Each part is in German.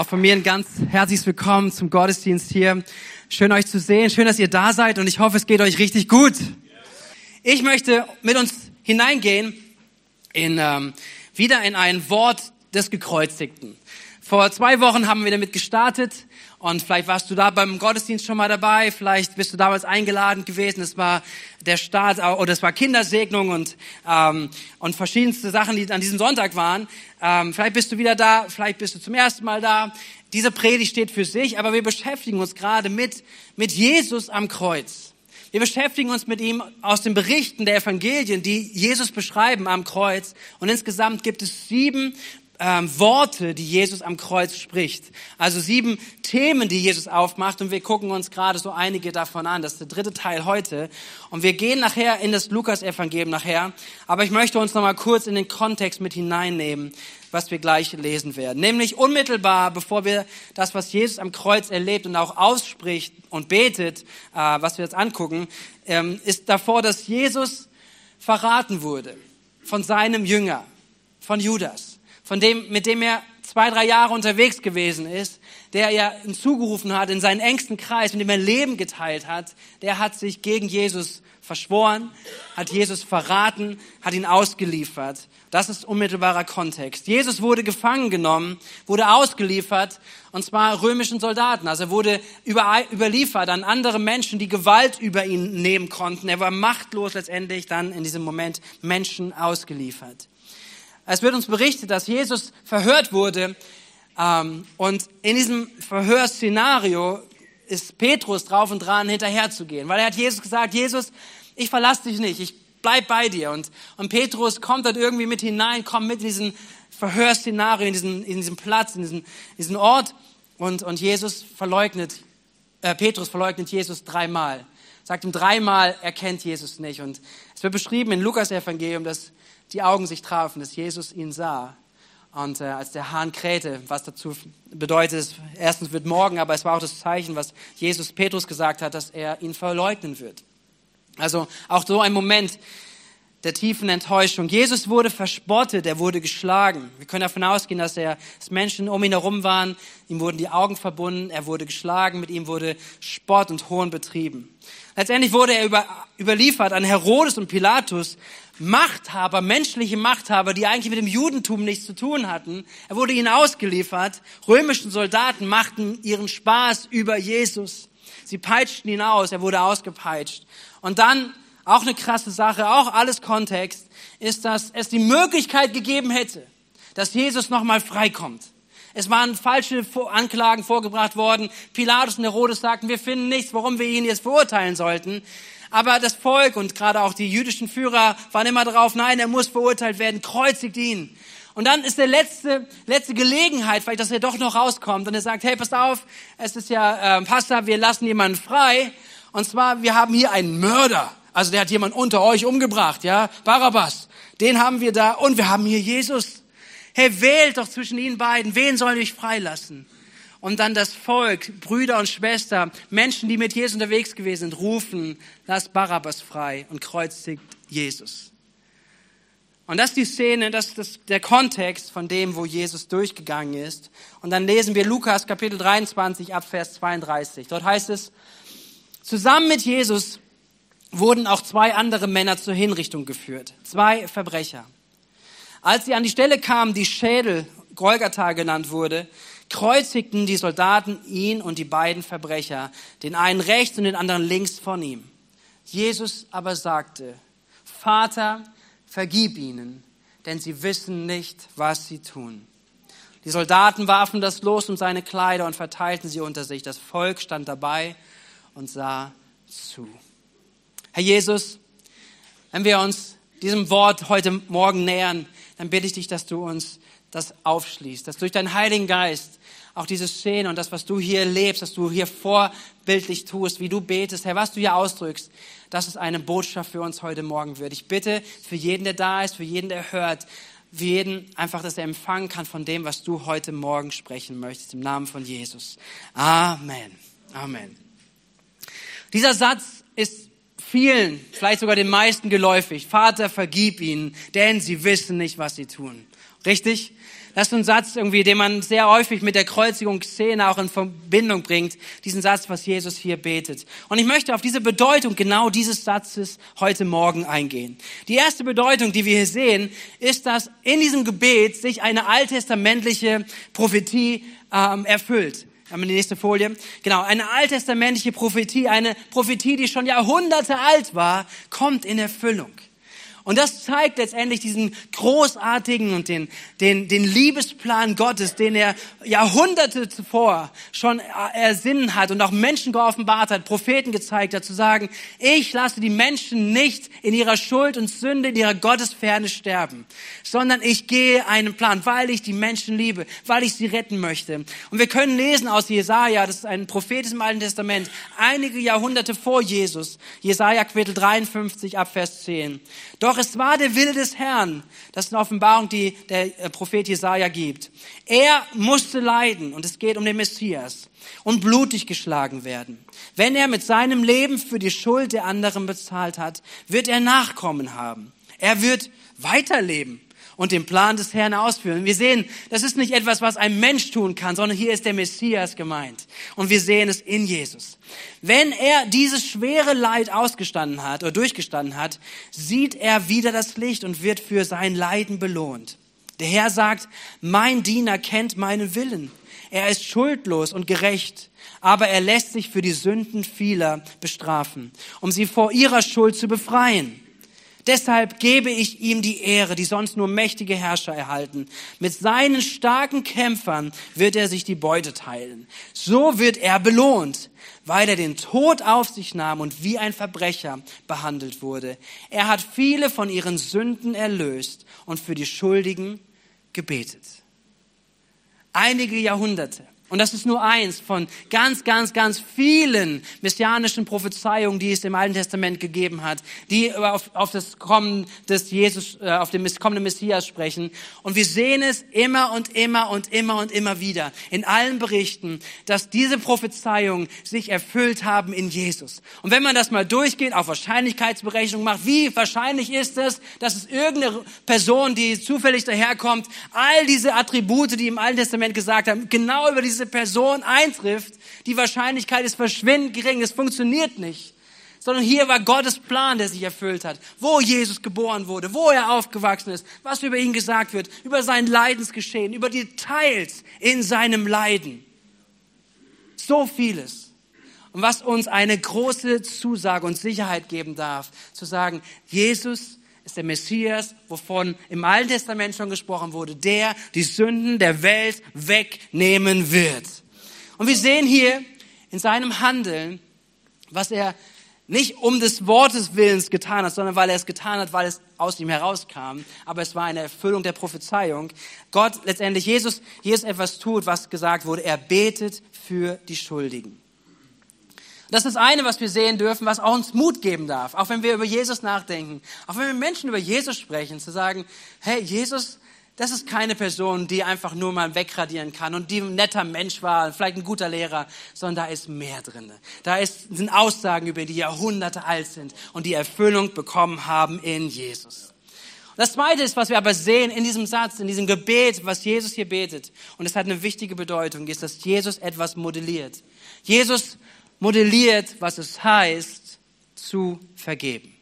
Auch von mir ein ganz herzliches Willkommen zum Gottesdienst hier. Schön euch zu sehen, schön, dass ihr da seid und ich hoffe, es geht euch richtig gut. Ich möchte mit uns hineingehen in, ähm, wieder in ein Wort des Gekreuzigten. Vor zwei Wochen haben wir damit gestartet und vielleicht warst du da beim Gottesdienst schon mal dabei, vielleicht bist du damals eingeladen gewesen. Es war der Start oder es war Kindersegnung und ähm, und verschiedenste Sachen, die an diesem Sonntag waren. Ähm, vielleicht bist du wieder da, vielleicht bist du zum ersten Mal da. Diese Predigt steht für sich, aber wir beschäftigen uns gerade mit mit Jesus am Kreuz. Wir beschäftigen uns mit ihm aus den Berichten der Evangelien, die Jesus beschreiben am Kreuz. Und insgesamt gibt es sieben ähm, Worte, die Jesus am Kreuz spricht. Also sieben Themen, die Jesus aufmacht und wir gucken uns gerade so einige davon an. Das ist der dritte Teil heute und wir gehen nachher in das Lukas-Evangelium nachher. Aber ich möchte uns noch mal kurz in den Kontext mit hineinnehmen, was wir gleich lesen werden. Nämlich unmittelbar, bevor wir das, was Jesus am Kreuz erlebt und auch ausspricht und betet, äh, was wir jetzt angucken, ähm, ist davor, dass Jesus verraten wurde von seinem Jünger, von Judas von dem, mit dem er zwei, drei Jahre unterwegs gewesen ist, der er hinzugerufen hat in seinen engsten Kreis, mit dem er Leben geteilt hat, der hat sich gegen Jesus verschworen, hat Jesus verraten, hat ihn ausgeliefert. Das ist unmittelbarer Kontext. Jesus wurde gefangen genommen, wurde ausgeliefert, und zwar römischen Soldaten. Also er wurde überliefert an andere Menschen, die Gewalt über ihn nehmen konnten. Er war machtlos letztendlich dann in diesem Moment Menschen ausgeliefert. Es wird uns berichtet, dass Jesus verhört wurde ähm, und in diesem Verhörszenario ist Petrus drauf und dran, hinterherzugehen, weil er hat Jesus gesagt, Jesus, ich verlasse dich nicht, ich bleib bei dir. Und, und Petrus kommt dort irgendwie mit hinein, kommt mit in diesen Verhörszenario, in diesen, in diesem Platz, in diesen, in diesen Ort und, und Jesus verleugnet, äh, Petrus verleugnet Jesus dreimal. Sagt ihm dreimal, er kennt Jesus nicht. Und es wird beschrieben in Lukas Evangelium, dass die Augen sich trafen, dass Jesus ihn sah. Und äh, als der Hahn krähte, was dazu bedeutet, erstens wird morgen, aber es war auch das Zeichen, was Jesus Petrus gesagt hat, dass er ihn verleugnen wird. Also auch so ein Moment der tiefen Enttäuschung. Jesus wurde verspottet, er wurde geschlagen. Wir können davon ausgehen, dass, er, dass Menschen um ihn herum waren, ihm wurden die Augen verbunden, er wurde geschlagen, mit ihm wurde Spott und Hohn betrieben. Letztendlich wurde er über, überliefert an Herodes und Pilatus, Machthaber, menschliche Machthaber, die eigentlich mit dem Judentum nichts zu tun hatten. Er wurde ihnen ausgeliefert. Römischen Soldaten machten ihren Spaß über Jesus. Sie peitschten ihn aus, er wurde ausgepeitscht. Und dann, auch eine krasse Sache, auch alles Kontext, ist, dass es die Möglichkeit gegeben hätte, dass Jesus nochmal freikommt. Es waren falsche Anklagen vorgebracht worden. Pilatus und Herodes sagten, wir finden nichts, warum wir ihn jetzt verurteilen sollten. Aber das Volk und gerade auch die jüdischen Führer waren immer darauf, nein, er muss verurteilt werden, kreuzigt ihn. Und dann ist der letzte, letzte Gelegenheit, vielleicht, dass er doch noch rauskommt und er sagt, hey, passt auf, es ist ja äh, Pastor, wir lassen jemanden frei. Und zwar, wir haben hier einen Mörder. Also der hat jemanden unter euch umgebracht, ja, Barabbas. Den haben wir da und wir haben hier Jesus. Hey, wählt doch zwischen ihnen beiden. Wen soll ich freilassen? Und dann das Volk, Brüder und Schwestern, Menschen, die mit Jesus unterwegs gewesen sind, rufen, lass Barabbas frei und kreuzigt Jesus. Und das ist die Szene, das ist der Kontext von dem, wo Jesus durchgegangen ist. Und dann lesen wir Lukas Kapitel 23 ab Vers 32. Dort heißt es, zusammen mit Jesus wurden auch zwei andere Männer zur Hinrichtung geführt. Zwei Verbrecher. Als sie an die Stelle kamen, die Schädel Golgatha genannt wurde, kreuzigten die Soldaten ihn und die beiden Verbrecher, den einen rechts und den anderen links von ihm. Jesus aber sagte, Vater, vergib ihnen, denn sie wissen nicht, was sie tun. Die Soldaten warfen das Los um seine Kleider und verteilten sie unter sich. Das Volk stand dabei und sah zu. Herr Jesus, wenn wir uns diesem Wort heute Morgen nähern, dann bitte ich dich, dass du uns das aufschließt, dass durch deinen Heiligen Geist auch diese Szene und das, was du hier lebst, dass du hier vorbildlich tust, wie du betest, Herr, was du hier ausdrückst, dass es eine Botschaft für uns heute Morgen wird. Ich bitte für jeden, der da ist, für jeden, der hört, für jeden einfach, dass er empfangen kann von dem, was du heute Morgen sprechen möchtest, im Namen von Jesus. Amen. Amen. Dieser Satz ist vielen, vielleicht sogar den meisten geläufig. Vater, vergib ihnen, denn sie wissen nicht, was sie tun. Richtig? Das ist ein Satz irgendwie, den man sehr häufig mit der Kreuzigungsszene auch in Verbindung bringt. Diesen Satz, was Jesus hier betet. Und ich möchte auf diese Bedeutung genau dieses Satzes heute Morgen eingehen. Die erste Bedeutung, die wir hier sehen, ist, dass in diesem Gebet sich eine alttestamentliche Prophetie ähm, erfüllt. Haben wir die nächste Folie? Genau, eine alttestamentliche Prophetie, eine Prophetie, die schon Jahrhunderte alt war, kommt in Erfüllung. Und das zeigt letztendlich diesen großartigen und den, den, den Liebesplan Gottes, den er Jahrhunderte zuvor schon ersinnen hat und auch Menschen geoffenbart hat, Propheten gezeigt hat, zu sagen, ich lasse die Menschen nicht in ihrer Schuld und Sünde, in ihrer Gottesferne sterben, sondern ich gehe einen Plan, weil ich die Menschen liebe, weil ich sie retten möchte. Und wir können lesen aus Jesaja, das ist ein Prophet im Alten Testament, einige Jahrhunderte vor Jesus, Jesaja Kapitel 53 ab Vers 10. Doch es war der Wille des Herrn. Das ist eine Offenbarung, die der äh, Prophet Jesaja gibt. Er musste leiden, und es geht um den Messias, und blutig geschlagen werden. Wenn er mit seinem Leben für die Schuld der anderen bezahlt hat, wird er Nachkommen haben. Er wird weiterleben und den Plan des Herrn ausführen. Wir sehen, das ist nicht etwas, was ein Mensch tun kann, sondern hier ist der Messias gemeint. Und wir sehen es in Jesus. Wenn er dieses schwere Leid ausgestanden hat oder durchgestanden hat, sieht er wieder das Licht und wird für sein Leiden belohnt. Der Herr sagt, mein Diener kennt meinen Willen. Er ist schuldlos und gerecht, aber er lässt sich für die Sünden vieler bestrafen, um sie vor ihrer Schuld zu befreien. Deshalb gebe ich ihm die Ehre, die sonst nur mächtige Herrscher erhalten. Mit seinen starken Kämpfern wird er sich die Beute teilen. So wird er belohnt, weil er den Tod auf sich nahm und wie ein Verbrecher behandelt wurde. Er hat viele von ihren Sünden erlöst und für die Schuldigen gebetet. Einige Jahrhunderte und das ist nur eins von ganz, ganz, ganz vielen messianischen Prophezeiungen, die es im Alten Testament gegeben hat, die auf, auf das Kommen des Jesus, äh, auf den kommenden Messias sprechen. Und wir sehen es immer und immer und immer und immer wieder in allen Berichten, dass diese Prophezeiungen sich erfüllt haben in Jesus. Und wenn man das mal durchgeht, auf Wahrscheinlichkeitsberechnung macht, wie wahrscheinlich ist es, dass es irgendeine Person, die zufällig daherkommt, all diese Attribute, die im Alten Testament gesagt haben, genau über diese diese Person eintrifft, die Wahrscheinlichkeit ist verschwindend gering. Es funktioniert nicht. Sondern hier war Gottes Plan, der sich erfüllt hat. Wo Jesus geboren wurde, wo er aufgewachsen ist, was über ihn gesagt wird, über sein Leidensgeschehen, über Details in seinem Leiden. So vieles. Und was uns eine große Zusage und Sicherheit geben darf, zu sagen, Jesus ist der Messias, wovon im Alten Testament schon gesprochen wurde, der die Sünden der Welt wegnehmen wird. Und wir sehen hier in seinem Handeln, was er nicht um des Wortes Willens getan hat, sondern weil er es getan hat, weil es aus ihm herauskam. Aber es war eine Erfüllung der Prophezeiung. Gott letztendlich, Jesus, Jesus etwas tut, was gesagt wurde. Er betet für die Schuldigen. Das ist das eine, was wir sehen dürfen, was auch uns Mut geben darf, auch wenn wir über Jesus nachdenken, auch wenn wir Menschen über Jesus sprechen, zu sagen, hey, Jesus, das ist keine Person, die einfach nur mal wegradieren kann und die ein netter Mensch war, vielleicht ein guter Lehrer, sondern da ist mehr drin. Da ist, sind Aussagen über die Jahrhunderte alt sind und die Erfüllung bekommen haben in Jesus. Das zweite ist, was wir aber sehen in diesem Satz, in diesem Gebet, was Jesus hier betet, und es hat eine wichtige Bedeutung, ist, dass Jesus etwas modelliert. Jesus modelliert, was es heißt, zu vergeben.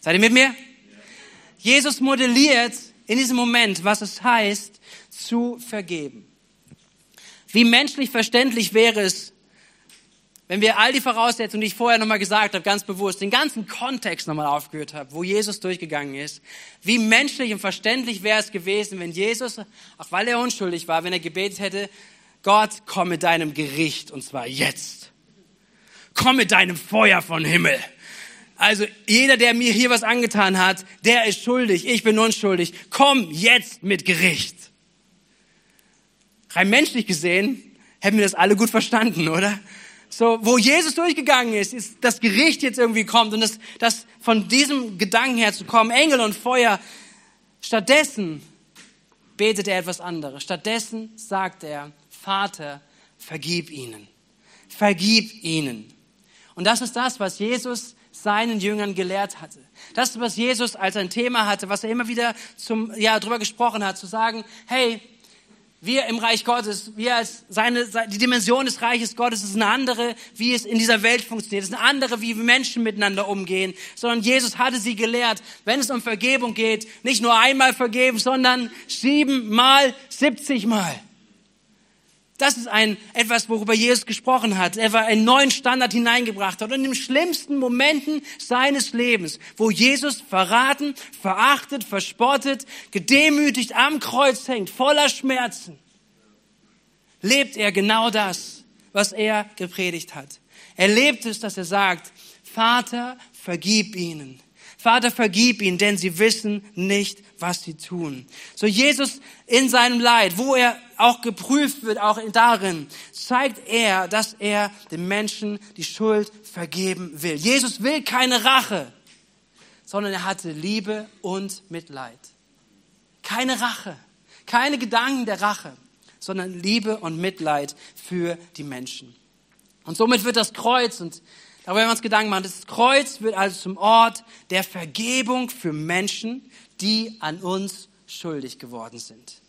Seid ihr mit mir? Jesus modelliert in diesem Moment, was es heißt, zu vergeben. Wie menschlich verständlich wäre es, wenn wir all die Voraussetzungen, die ich vorher nochmal gesagt habe, ganz bewusst, den ganzen Kontext nochmal aufgehört habe, wo Jesus durchgegangen ist, wie menschlich und verständlich wäre es gewesen, wenn Jesus, auch weil er unschuldig war, wenn er gebetet hätte, Gott, komm mit deinem Gericht und zwar jetzt. Komm mit deinem Feuer von Himmel. Also jeder, der mir hier was angetan hat, der ist schuldig, ich bin unschuldig. Komm jetzt mit Gericht. Rein menschlich gesehen hätten wir das alle gut verstanden, oder? So, wo Jesus durchgegangen ist, ist das Gericht jetzt irgendwie kommt und das, das von diesem Gedanken her zu kommen, Engel und Feuer. Stattdessen betet er etwas anderes. Stattdessen sagt er, Vater, vergib ihnen. Vergib ihnen. Und das ist das, was Jesus seinen Jüngern gelehrt hatte. Das was Jesus als ein Thema hatte, was er immer wieder zum, ja, drüber gesprochen hat, zu sagen, hey, wir im Reich Gottes, wir als seine, die Dimension des Reiches Gottes ist eine andere, wie es in dieser Welt funktioniert. Ist eine andere, wie Menschen miteinander umgehen. Sondern Jesus hatte sie gelehrt, wenn es um Vergebung geht, nicht nur einmal vergeben, sondern siebenmal, siebzigmal. Das ist ein, etwas, worüber Jesus gesprochen hat. Er war einen neuen Standard hineingebracht hat. Und in den schlimmsten Momenten seines Lebens, wo Jesus verraten, verachtet, verspottet, gedemütigt am Kreuz hängt, voller Schmerzen, lebt er genau das, was er gepredigt hat. Er lebt es, dass er sagt, Vater, vergib ihnen Vater, vergib ihnen, denn sie wissen nicht, was sie tun. So Jesus in seinem Leid, wo er auch geprüft wird, auch darin, zeigt er, dass er den Menschen die Schuld vergeben will. Jesus will keine Rache, sondern er hatte Liebe und Mitleid. Keine Rache, keine Gedanken der Rache, sondern Liebe und Mitleid für die Menschen. Und somit wird das Kreuz, und aber wenn wir uns Gedanken machen, das Kreuz wird also zum Ort der Vergebung für Menschen, die an uns schuldig geworden sind.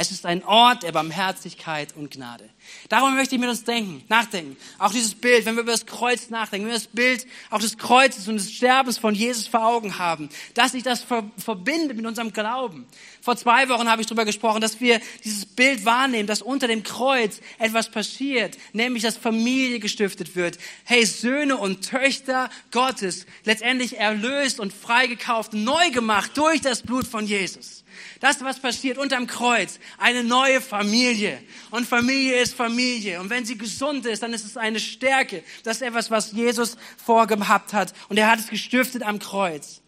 Es ist ein Ort der Barmherzigkeit und Gnade. Darüber möchte ich mit uns denken, nachdenken. Auch dieses Bild, wenn wir über das Kreuz nachdenken, wenn wir das Bild auch des Kreuzes und des Sterbens von Jesus vor Augen haben, dass sich das verbindet mit unserem Glauben. Vor zwei Wochen habe ich darüber gesprochen, dass wir dieses Bild wahrnehmen, dass unter dem Kreuz etwas passiert, nämlich dass Familie gestiftet wird. Hey, Söhne und Töchter Gottes, letztendlich erlöst und freigekauft, neu gemacht durch das Blut von Jesus. Das, was passiert unterm Kreuz, eine neue Familie. Und Familie ist Familie. Und wenn sie gesund ist, dann ist es eine Stärke. Das ist etwas, was Jesus vorgehabt hat. Und er hat es gestiftet am Kreuz.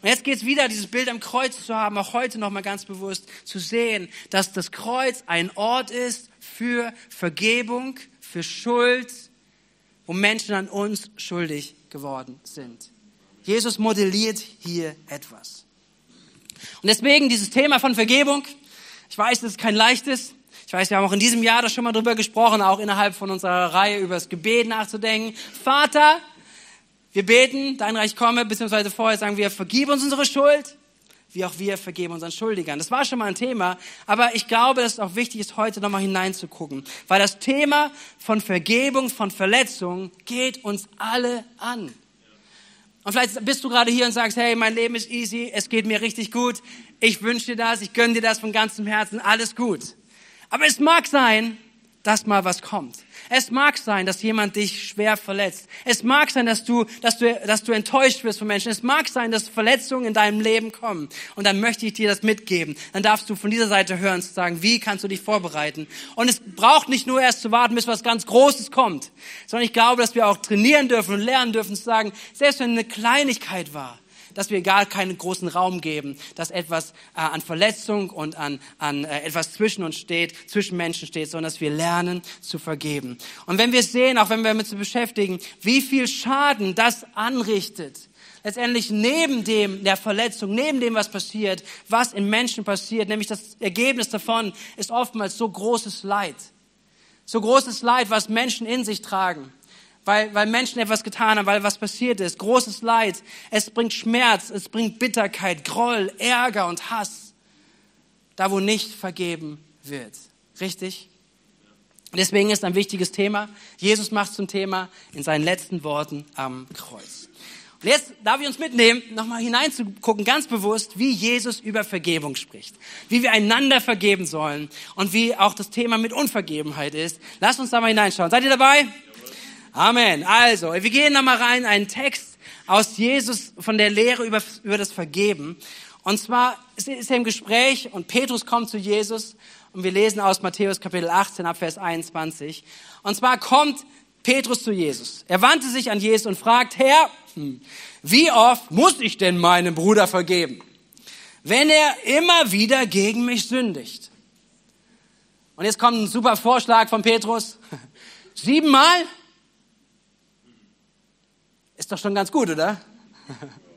Und jetzt geht es wieder, dieses Bild am Kreuz zu haben, auch heute nochmal ganz bewusst zu sehen, dass das Kreuz ein Ort ist für Vergebung, für Schuld, wo Menschen an uns schuldig geworden sind. Jesus modelliert hier etwas. Und deswegen dieses Thema von Vergebung, ich weiß, das ist kein leichtes. Ich weiß, wir haben auch in diesem Jahr da schon mal drüber gesprochen, auch innerhalb von unserer Reihe über das Gebet nachzudenken. Vater, wir beten, dein Reich komme, beziehungsweise vorher sagen wir, vergib uns unsere Schuld, wie auch wir vergeben unseren Schuldigern. Das war schon mal ein Thema, aber ich glaube, dass es auch wichtig ist, heute nochmal hineinzugucken, weil das Thema von Vergebung, von Verletzung geht uns alle an. Und vielleicht bist du gerade hier und sagst, hey, mein Leben ist easy, es geht mir richtig gut, ich wünsche dir das, ich gönne dir das von ganzem Herzen, alles gut. Aber es mag sein, dass mal was kommt. Es mag sein, dass jemand dich schwer verletzt. Es mag sein, dass du, dass du, dass du enttäuscht wirst von Menschen. Es mag sein, dass Verletzungen in deinem Leben kommen. Und dann möchte ich dir das mitgeben. Dann darfst du von dieser Seite hören, zu sagen, wie kannst du dich vorbereiten? Und es braucht nicht nur erst zu warten, bis was ganz Großes kommt, sondern ich glaube, dass wir auch trainieren dürfen und lernen dürfen zu sagen, selbst wenn eine Kleinigkeit war, dass wir gar keinen großen Raum geben, dass etwas äh, an Verletzung und an, an äh, etwas zwischen uns steht, zwischen Menschen steht, sondern dass wir lernen zu vergeben. Und wenn wir sehen, auch wenn wir damit zu beschäftigen, wie viel Schaden das anrichtet, letztendlich neben dem der Verletzung, neben dem, was passiert, was in Menschen passiert, nämlich das Ergebnis davon ist oftmals so großes Leid. So großes Leid, was Menschen in sich tragen weil, weil Menschen etwas getan haben, weil was passiert ist. Großes Leid. Es bringt Schmerz, es bringt Bitterkeit, Groll, Ärger und Hass. Da, wo nicht vergeben wird. Richtig? Deswegen ist ein wichtiges Thema. Jesus macht zum Thema in seinen letzten Worten am Kreuz. Und jetzt darf ich uns mitnehmen, nochmal hineinzugucken, ganz bewusst, wie Jesus über Vergebung spricht. Wie wir einander vergeben sollen und wie auch das Thema mit Unvergebenheit ist. Lasst uns da mal hineinschauen. Seid ihr dabei? Amen. Also, wir gehen nochmal rein, einen Text aus Jesus von der Lehre über, über das Vergeben. Und zwar ist er im Gespräch und Petrus kommt zu Jesus und wir lesen aus Matthäus Kapitel 18 ab Vers 21. Und zwar kommt Petrus zu Jesus. Er wandte sich an Jesus und fragt, Herr, hm, wie oft muss ich denn meinem Bruder vergeben, wenn er immer wieder gegen mich sündigt? Und jetzt kommt ein super Vorschlag von Petrus. Siebenmal? Ist doch schon ganz gut, oder?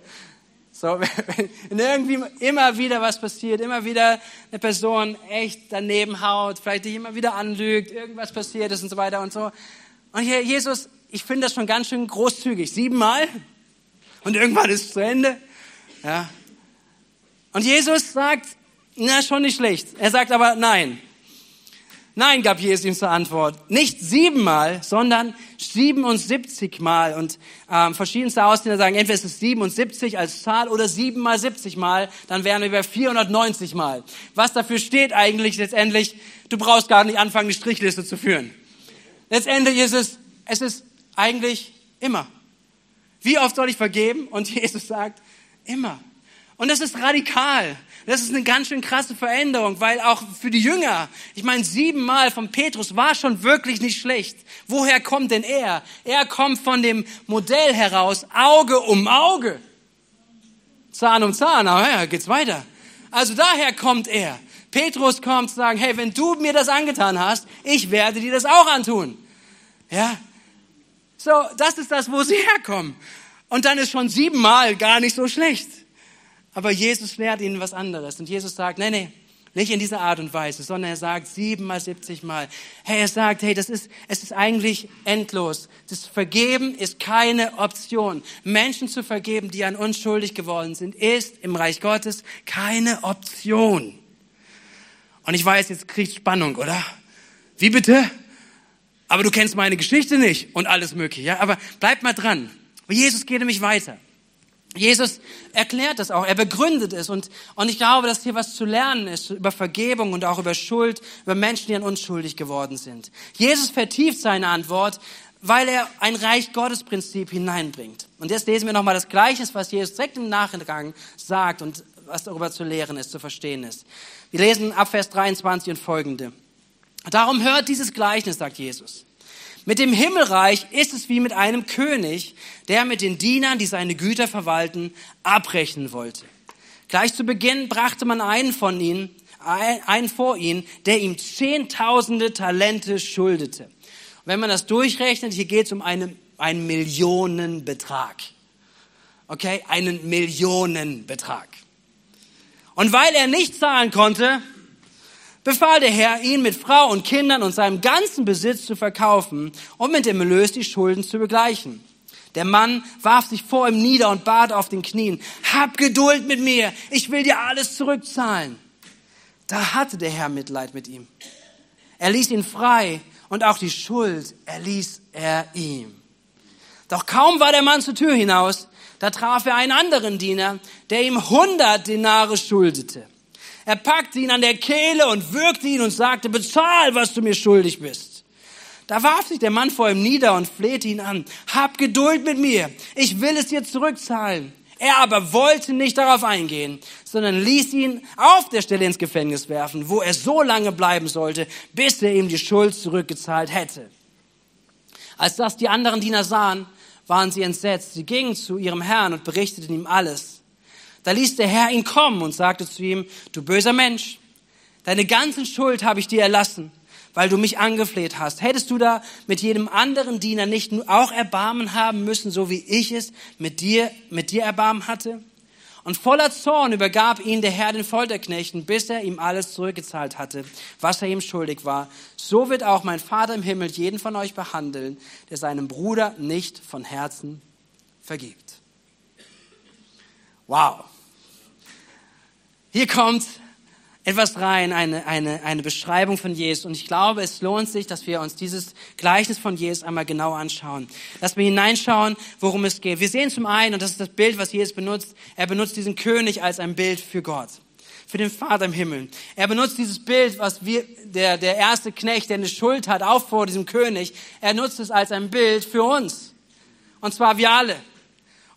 So, wenn irgendwie immer wieder was passiert, immer wieder eine Person echt daneben haut, vielleicht dich immer wieder anlügt, irgendwas passiert ist und so weiter und so. Und hier, Jesus, ich finde das schon ganz schön großzügig. Siebenmal? Und irgendwann ist es zu Ende. Ja. Und Jesus sagt, na, schon nicht schlecht. Er sagt aber nein. Nein, gab Jesus ihm zur Antwort. Nicht siebenmal, sondern 77 Mal. Und ähm, verschiedenste Ausleger sagen, entweder ist es 77 als Zahl oder 7 mal 70 Mal, dann wären wir bei 490 Mal. Was dafür steht eigentlich letztendlich, du brauchst gar nicht anfangen, die Strichliste zu führen. Letztendlich ist es, es ist eigentlich immer. Wie oft soll ich vergeben? Und Jesus sagt, immer. Und das ist radikal. Das ist eine ganz schön krasse Veränderung, weil auch für die Jünger, ich meine, siebenmal von Petrus war schon wirklich nicht schlecht. Woher kommt denn er? Er kommt von dem Modell heraus, Auge um Auge. Zahn um Zahn, aber ja, geht's weiter. Also daher kommt er. Petrus kommt zu sagen, hey, wenn du mir das angetan hast, ich werde dir das auch antun. Ja. So, das ist das, wo sie herkommen. Und dann ist schon siebenmal gar nicht so schlecht. Aber Jesus lehrt ihnen was anderes. Und Jesus sagt, nee, nee, nicht in dieser Art und Weise, sondern er sagt siebenmal, siebzigmal. Hey, er sagt, hey, das ist, es ist eigentlich endlos. Das Vergeben ist keine Option. Menschen zu vergeben, die an unschuldig geworden sind, ist im Reich Gottes keine Option. Und ich weiß, jetzt kriegt Spannung, oder? Wie bitte? Aber du kennst meine Geschichte nicht und alles mögliche, ja? Aber bleib mal dran. Jesus geht nämlich weiter. Jesus erklärt das auch, er begründet es und, und ich glaube, dass hier was zu lernen ist über Vergebung und auch über Schuld, über Menschen, die an unschuldig geworden sind. Jesus vertieft seine Antwort, weil er ein Reich Gottes Prinzip hineinbringt. Und jetzt lesen wir nochmal das Gleiche, was Jesus direkt im Nachgang sagt und was darüber zu lehren ist, zu verstehen ist. Wir lesen ab Vers 23 und folgende. Darum hört dieses Gleichnis, sagt Jesus. Mit dem Himmelreich ist es wie mit einem König, der mit den Dienern, die seine Güter verwalten, abrechnen wollte. Gleich zu Beginn brachte man einen von ihnen, einen vor ihn, der ihm zehntausende Talente schuldete. Und wenn man das durchrechnet, hier geht es um einen, einen Millionenbetrag. Okay, einen Millionenbetrag. Und weil er nicht zahlen konnte, befahl der Herr, ihn mit Frau und Kindern und seinem ganzen Besitz zu verkaufen und mit dem Erlös die Schulden zu begleichen. Der Mann warf sich vor ihm nieder und bat auf den Knien, hab Geduld mit mir, ich will dir alles zurückzahlen. Da hatte der Herr Mitleid mit ihm. Er ließ ihn frei und auch die Schuld erließ er ihm. Doch kaum war der Mann zur Tür hinaus, da traf er einen anderen Diener, der ihm hundert Denare schuldete. Er packte ihn an der Kehle und würgte ihn und sagte, bezahl, was du mir schuldig bist. Da warf sich der Mann vor ihm nieder und flehte ihn an. Hab Geduld mit mir, ich will es dir zurückzahlen. Er aber wollte nicht darauf eingehen, sondern ließ ihn auf der Stelle ins Gefängnis werfen, wo er so lange bleiben sollte, bis er ihm die Schuld zurückgezahlt hätte. Als das die anderen Diener sahen, waren sie entsetzt. Sie gingen zu ihrem Herrn und berichteten ihm alles. Da ließ der Herr ihn kommen und sagte zu ihm, du böser Mensch, deine ganzen Schuld habe ich dir erlassen, weil du mich angefleht hast. Hättest du da mit jedem anderen Diener nicht auch Erbarmen haben müssen, so wie ich es mit dir, mit dir Erbarmen hatte? Und voller Zorn übergab ihn der Herr den Folterknechten, bis er ihm alles zurückgezahlt hatte, was er ihm schuldig war. So wird auch mein Vater im Himmel jeden von euch behandeln, der seinem Bruder nicht von Herzen vergibt. Wow. Hier kommt etwas rein, eine, eine, eine Beschreibung von Jesus. Und ich glaube, es lohnt sich, dass wir uns dieses Gleichnis von Jesus einmal genau anschauen. Dass wir hineinschauen, worum es geht. Wir sehen zum einen, und das ist das Bild, was Jesus benutzt, er benutzt diesen König als ein Bild für Gott. Für den Vater im Himmel. Er benutzt dieses Bild, was wir, der, der erste Knecht, der eine Schuld hat, auch vor diesem König, er nutzt es als ein Bild für uns. Und zwar wir alle.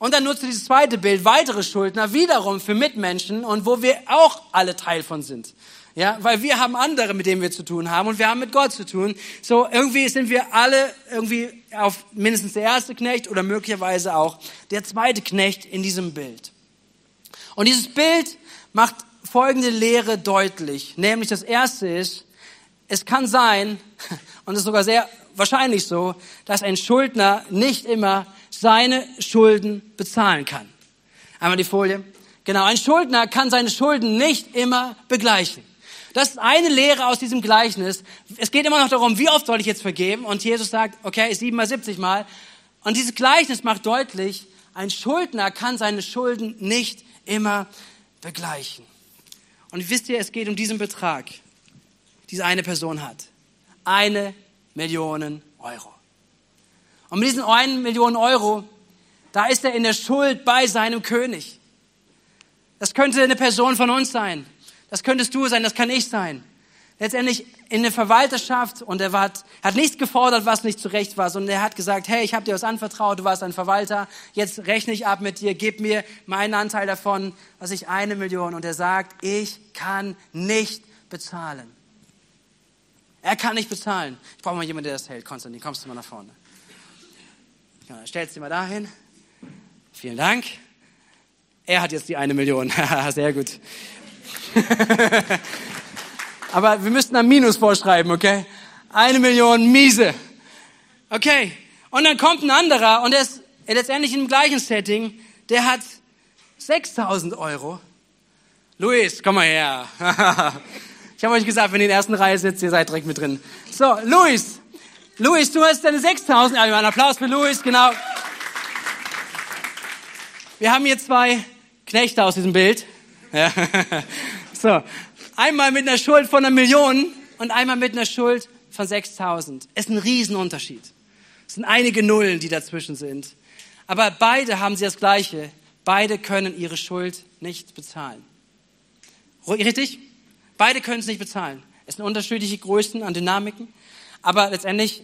Und dann nutzt er dieses zweite Bild, weitere Schuldner, wiederum für Mitmenschen und wo wir auch alle Teil von sind. Ja, weil wir haben andere, mit denen wir zu tun haben und wir haben mit Gott zu tun. So, irgendwie sind wir alle irgendwie auf mindestens der erste Knecht oder möglicherweise auch der zweite Knecht in diesem Bild. Und dieses Bild macht folgende Lehre deutlich. Nämlich das erste ist, es kann sein, und es ist sogar sehr wahrscheinlich so, dass ein Schuldner nicht immer seine Schulden bezahlen kann. Einmal die Folie. Genau, ein Schuldner kann seine Schulden nicht immer begleichen. Das ist eine Lehre aus diesem Gleichnis. Es geht immer noch darum, wie oft soll ich jetzt vergeben? Und Jesus sagt, okay, siebenmal, siebzig Mal. Und dieses Gleichnis macht deutlich, ein Schuldner kann seine Schulden nicht immer begleichen. Und wisst ihr, es geht um diesen Betrag, diese eine Person hat. Eine Million Euro. Und mit diesen einen Million Euro, da ist er in der Schuld bei seinem König. Das könnte eine Person von uns sein. Das könntest du sein, das kann ich sein letztendlich in eine Verwalterschaft und er hat, hat nichts gefordert, was nicht zurecht war, sondern er hat gesagt, hey, ich habe dir was anvertraut, du warst ein Verwalter, jetzt rechne ich ab mit dir, gib mir meinen Anteil davon, was ich eine Million. Und er sagt, ich kann nicht bezahlen. Er kann nicht bezahlen. Ich brauche mal jemanden, der das hält. Konstantin, kommst du mal nach vorne. Ja, stellst du mal dahin. Vielen Dank. Er hat jetzt die eine Million. Sehr gut. Aber wir müssten ein Minus vorschreiben, okay? Eine Million miese. Okay. Und dann kommt ein anderer und der ist letztendlich im gleichen Setting. Der hat 6000 Euro. Luis, komm mal her. ich habe euch gesagt, wenn ihr in der ersten Reihe sitzt, ihr seid direkt mit drin. So, Luis. Luis, du hast deine 6000. Ja, einen Applaus für Luis, genau. Wir haben hier zwei Knechte aus diesem Bild. Ja. So, Einmal mit einer Schuld von einer Million und einmal mit einer Schuld von 6000. Es ist ein Riesenunterschied. Es sind einige Nullen, die dazwischen sind. Aber beide haben sie das Gleiche. Beide können ihre Schuld nicht bezahlen. Richtig? Beide können es nicht bezahlen. Es sind unterschiedliche Größen an Dynamiken. Aber letztendlich,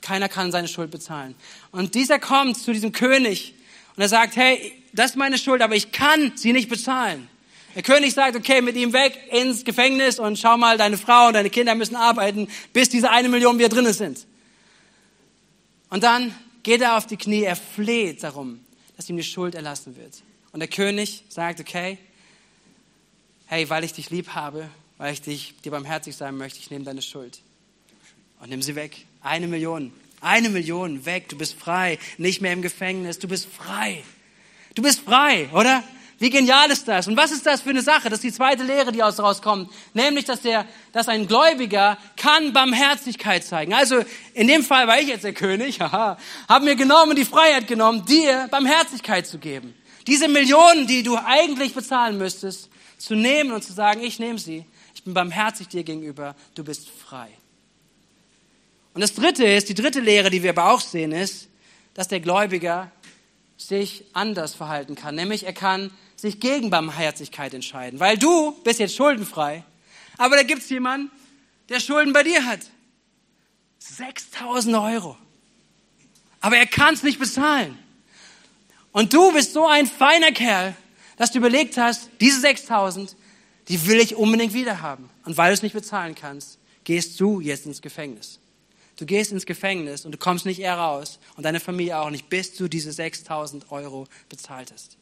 keiner kann seine Schuld bezahlen. Und dieser kommt zu diesem König und er sagt, hey, das ist meine Schuld, aber ich kann sie nicht bezahlen. Der König sagt, okay, mit ihm weg ins Gefängnis und schau mal, deine Frau und deine Kinder müssen arbeiten, bis diese eine Million wieder drinnen sind. Und dann geht er auf die Knie, er fleht darum, dass ihm die Schuld erlassen wird. Und der König sagt, okay, hey, weil ich dich lieb habe, weil ich dich, dir barmherzig sein möchte, ich nehme deine Schuld. Und nimm sie weg. Eine Million. Eine Million weg. Du bist frei. Nicht mehr im Gefängnis. Du bist frei. Du bist frei, oder? Wie genial ist das? Und was ist das für eine Sache? Das ist die zweite Lehre, die aus rauskommt. Nämlich, dass, der, dass ein Gläubiger kann Barmherzigkeit zeigen. Also in dem Fall war ich jetzt der König, haha, haben mir genommen, die Freiheit genommen, dir Barmherzigkeit zu geben. Diese Millionen, die du eigentlich bezahlen müsstest, zu nehmen und zu sagen, ich nehme sie. Ich bin barmherzig dir gegenüber. Du bist frei. Und das dritte ist, die dritte Lehre, die wir aber auch sehen, ist, dass der Gläubiger sich anders verhalten kann. Nämlich er kann sich gegen Barmherzigkeit entscheiden. Weil du bist jetzt schuldenfrei, aber da gibt's jemanden, der Schulden bei dir hat. 6000 Euro. Aber er kann's nicht bezahlen. Und du bist so ein feiner Kerl, dass du überlegt hast, diese 6000, die will ich unbedingt wieder haben. Und weil du es nicht bezahlen kannst, gehst du jetzt ins Gefängnis. Du gehst ins Gefängnis und du kommst nicht eher raus und deine Familie auch nicht, bis du diese 6000 Euro bezahlt hast.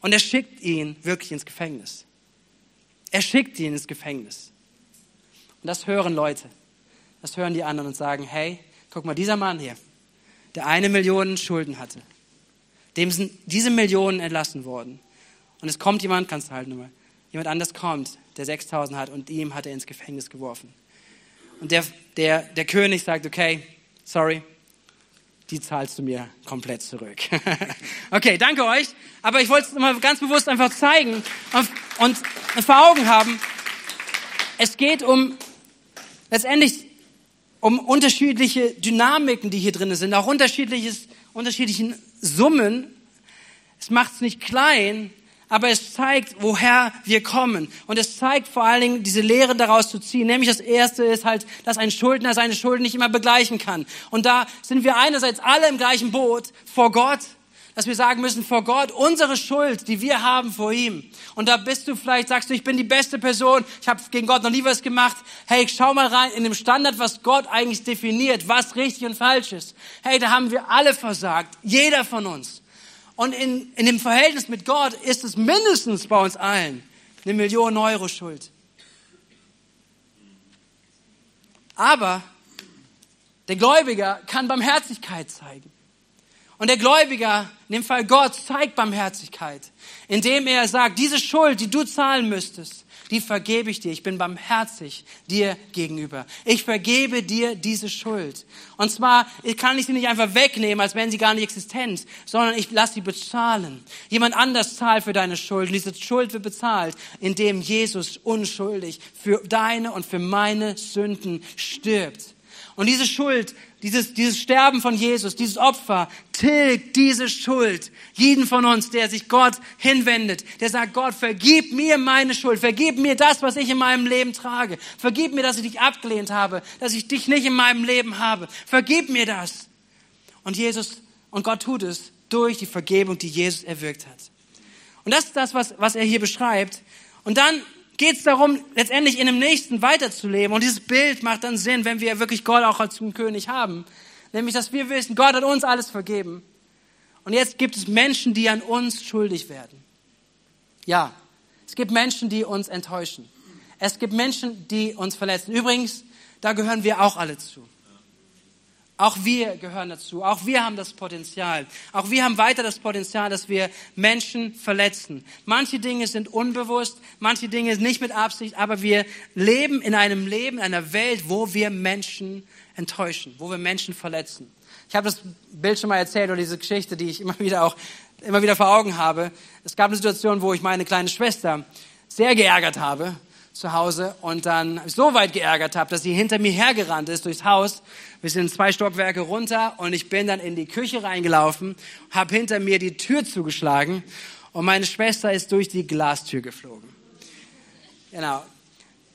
Und er schickt ihn wirklich ins Gefängnis. Er schickt ihn ins Gefängnis. Und das hören Leute. Das hören die anderen und sagen, hey, guck mal, dieser Mann hier, der eine Million Schulden hatte, dem sind diese Millionen entlassen worden. Und es kommt jemand, kannst du halt nur mal, jemand anders kommt, der 6000 hat und ihm hat er ins Gefängnis geworfen. Und der, der, der König sagt, okay, sorry, die zahlst du mir komplett zurück. okay, danke euch. Aber ich wollte es mal ganz bewusst einfach zeigen und vor Augen haben. Es geht um letztendlich um unterschiedliche Dynamiken, die hier drin sind, auch unterschiedliches, unterschiedlichen Summen. Es macht es nicht klein, aber es zeigt, woher wir kommen. Und es zeigt vor allen Dingen diese Lehre daraus zu ziehen. Nämlich das erste ist halt, dass ein Schuldner seine Schulden nicht immer begleichen kann. Und da sind wir einerseits alle im gleichen Boot vor Gott, dass wir sagen müssen, vor Gott, unsere Schuld, die wir haben vor ihm. Und da bist du vielleicht, sagst du, ich bin die beste Person, ich habe gegen Gott noch nie was gemacht. Hey, schau mal rein in dem Standard, was Gott eigentlich definiert, was richtig und falsch ist. Hey, da haben wir alle versagt, jeder von uns. Und in, in dem Verhältnis mit Gott ist es mindestens bei uns allen eine Million Euro Schuld. Aber der Gläubiger kann Barmherzigkeit zeigen. Und der Gläubiger, in dem Fall Gott, zeigt Barmherzigkeit, indem er sagt, diese Schuld, die du zahlen müsstest, die vergebe ich dir. Ich bin barmherzig dir gegenüber. Ich vergebe dir diese Schuld. Und zwar kann ich sie nicht einfach wegnehmen, als wären sie gar nicht existent, sondern ich lasse sie bezahlen. Jemand anders zahlt für deine Schuld. Und diese Schuld wird bezahlt, indem Jesus unschuldig für deine und für meine Sünden stirbt. Und diese Schuld, dieses, dieses Sterben von Jesus, dieses Opfer, tilgt diese Schuld. Jeden von uns, der sich Gott hinwendet, der sagt, Gott, vergib mir meine Schuld, vergib mir das, was ich in meinem Leben trage. Vergib mir, dass ich dich abgelehnt habe, dass ich dich nicht in meinem Leben habe. Vergib mir das. Und Jesus, und Gott tut es durch die Vergebung, die Jesus erwirkt hat. Und das ist das, was, was er hier beschreibt. Und dann geht es darum, letztendlich in dem Nächsten weiterzuleben. Und dieses Bild macht dann Sinn, wenn wir wirklich Gott auch als König haben. Nämlich, dass wir wissen, Gott hat uns alles vergeben. Und jetzt gibt es Menschen, die an uns schuldig werden. Ja, es gibt Menschen, die uns enttäuschen. Es gibt Menschen, die uns verletzen. Übrigens, da gehören wir auch alle zu. Auch wir gehören dazu. Auch wir haben das Potenzial. Auch wir haben weiter das Potenzial, dass wir Menschen verletzen. Manche Dinge sind unbewusst, manche Dinge nicht mit Absicht, aber wir leben in einem Leben, in einer Welt, wo wir Menschen enttäuschen, wo wir Menschen verletzen. Ich habe das Bild schon mal erzählt oder diese Geschichte, die ich immer wieder auch immer wieder vor Augen habe. Es gab eine Situation, wo ich meine kleine Schwester sehr geärgert habe zu Hause und dann so weit geärgert habe, dass sie hinter mir hergerannt ist durchs Haus. Wir sind zwei Stockwerke runter und ich bin dann in die Küche reingelaufen, habe hinter mir die Tür zugeschlagen und meine Schwester ist durch die Glastür geflogen. Genau.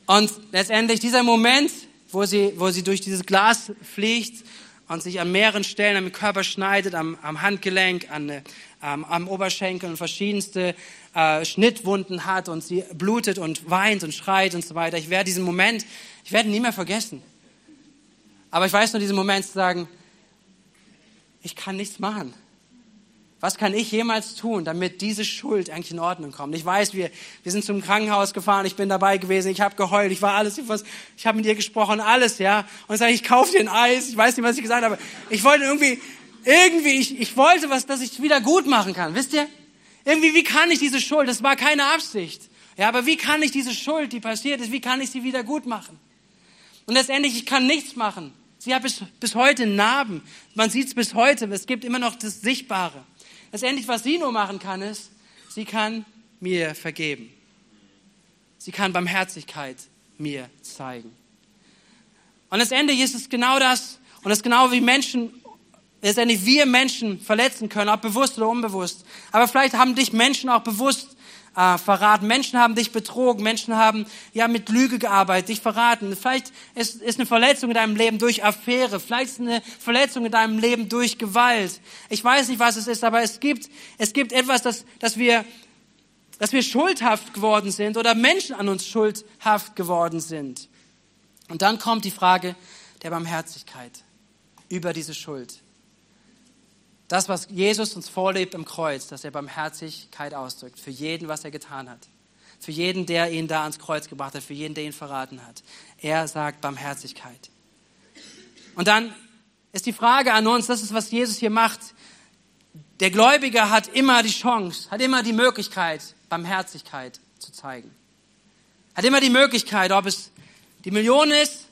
Und letztendlich dieser Moment, wo sie, wo sie durch dieses Glas fliegt und sich an mehreren Stellen am Körper schneidet, am, am Handgelenk, an, ähm, am Oberschenkel und verschiedenste äh, Schnittwunden hat und sie blutet und weint und schreit und so weiter. Ich werde diesen Moment, ich werde ihn nie mehr vergessen. Aber ich weiß nur diesen Moment zu sagen, ich kann nichts machen. Was kann ich jemals tun, damit diese Schuld eigentlich in Ordnung kommt? Ich weiß, wir, wir sind zum Krankenhaus gefahren, ich bin dabei gewesen, ich habe geheult, ich war alles, ich habe mit ihr gesprochen, alles, ja. Und ich sage, ich kaufe dir ein Eis, ich weiß nicht, was ich gesagt habe. Ich wollte irgendwie, irgendwie, ich, ich wollte was, dass ich wieder gut machen kann, wisst ihr? Irgendwie, wie kann ich diese Schuld, das war keine Absicht. Ja, aber wie kann ich diese Schuld, die passiert ist, wie kann ich sie wieder gut machen? Und letztendlich, ich kann nichts machen. Sie hat bis, bis heute Narben. Man sieht es bis heute. Es gibt immer noch das Sichtbare. Letztendlich, was sie nur machen kann, ist, sie kann mir vergeben. Sie kann Barmherzigkeit mir zeigen. Und letztendlich ist es genau das, und das ist genau wie Menschen, letztendlich wir Menschen verletzen können, ob bewusst oder unbewusst. Aber vielleicht haben dich Menschen auch bewusst äh, verraten. Menschen haben dich betrogen. Menschen haben ja mit Lüge gearbeitet, dich verraten. Vielleicht ist, ist eine Verletzung in deinem Leben durch Affäre. Vielleicht ist eine Verletzung in deinem Leben durch Gewalt. Ich weiß nicht, was es ist, aber es gibt, es gibt etwas, das, das wir, dass wir schuldhaft geworden sind oder Menschen an uns schuldhaft geworden sind. Und dann kommt die Frage der Barmherzigkeit über diese Schuld. Das, was Jesus uns vorlebt im Kreuz, dass er Barmherzigkeit ausdrückt für jeden, was er getan hat. Für jeden, der ihn da ans Kreuz gebracht hat, für jeden, der ihn verraten hat. Er sagt Barmherzigkeit. Und dann ist die Frage an uns, das ist, was Jesus hier macht. Der Gläubige hat immer die Chance, hat immer die Möglichkeit, Barmherzigkeit zu zeigen. Hat immer die Möglichkeit, ob es die Million ist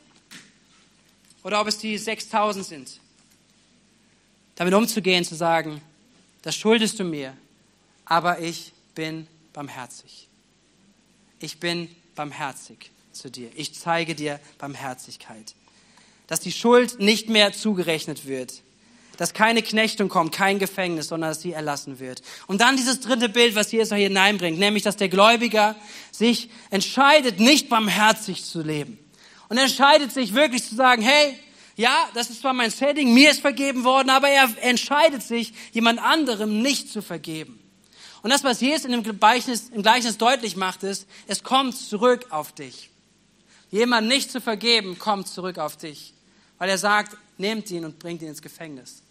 oder ob es die 6000 sind damit umzugehen, zu sagen, das schuldest du mir, aber ich bin barmherzig. Ich bin barmherzig zu dir. Ich zeige dir Barmherzigkeit. Dass die Schuld nicht mehr zugerechnet wird. Dass keine Knechtung kommt, kein Gefängnis, sondern dass sie erlassen wird. Und dann dieses dritte Bild, was Jesus hier hineinbringt, nämlich, dass der Gläubiger sich entscheidet, nicht barmherzig zu leben. Und entscheidet sich wirklich zu sagen, hey, ja, das ist zwar mein Setting, mir ist vergeben worden, aber er entscheidet sich, jemand anderem nicht zu vergeben. Und das, was Jesus in dem Gleichnis, im Gleichnis deutlich macht, ist, es kommt zurück auf dich. Jemand nicht zu vergeben, kommt zurück auf dich. Weil er sagt, nehmt ihn und bringt ihn ins Gefängnis.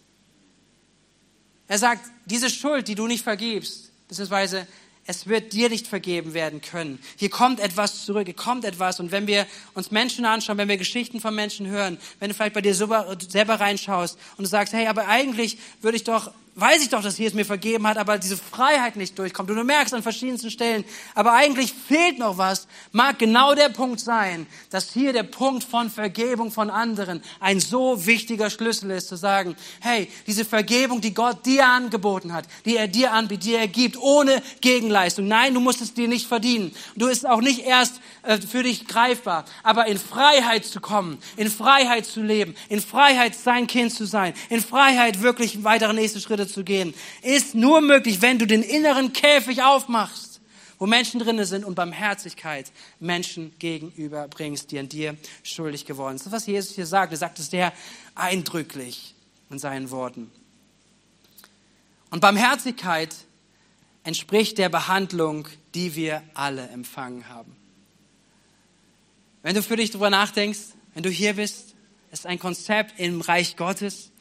Er sagt, diese Schuld, die du nicht vergibst, beziehungsweise es wird dir nicht vergeben werden können. Hier kommt etwas zurück, hier kommt etwas. Und wenn wir uns Menschen anschauen, wenn wir Geschichten von Menschen hören, wenn du vielleicht bei dir selber reinschaust und du sagst, hey, aber eigentlich würde ich doch weiß ich doch, dass Jesus mir vergeben hat, aber diese Freiheit nicht durchkommt. Und du merkst an verschiedensten Stellen, aber eigentlich fehlt noch was, mag genau der Punkt sein, dass hier der Punkt von Vergebung von anderen ein so wichtiger Schlüssel ist, zu sagen, hey, diese Vergebung, die Gott dir angeboten hat, die er dir anbietet, die er gibt, ohne Gegenleistung. Nein, du musst es dir nicht verdienen. Du bist auch nicht erst äh, für dich greifbar, aber in Freiheit zu kommen, in Freiheit zu leben, in Freiheit sein Kind zu sein, in Freiheit wirklich weitere nächste Schritte Schritte zu gehen, ist nur möglich, wenn du den inneren Käfig aufmachst, wo Menschen drinnen sind und Barmherzigkeit Menschen gegenüberbringst, die an dir schuldig geworden sind. Das was Jesus hier sagt. Er sagt es sehr eindrücklich in seinen Worten. Und Barmherzigkeit entspricht der Behandlung, die wir alle empfangen haben. Wenn du für dich darüber nachdenkst, wenn du hier bist, ist ein Konzept im Reich Gottes.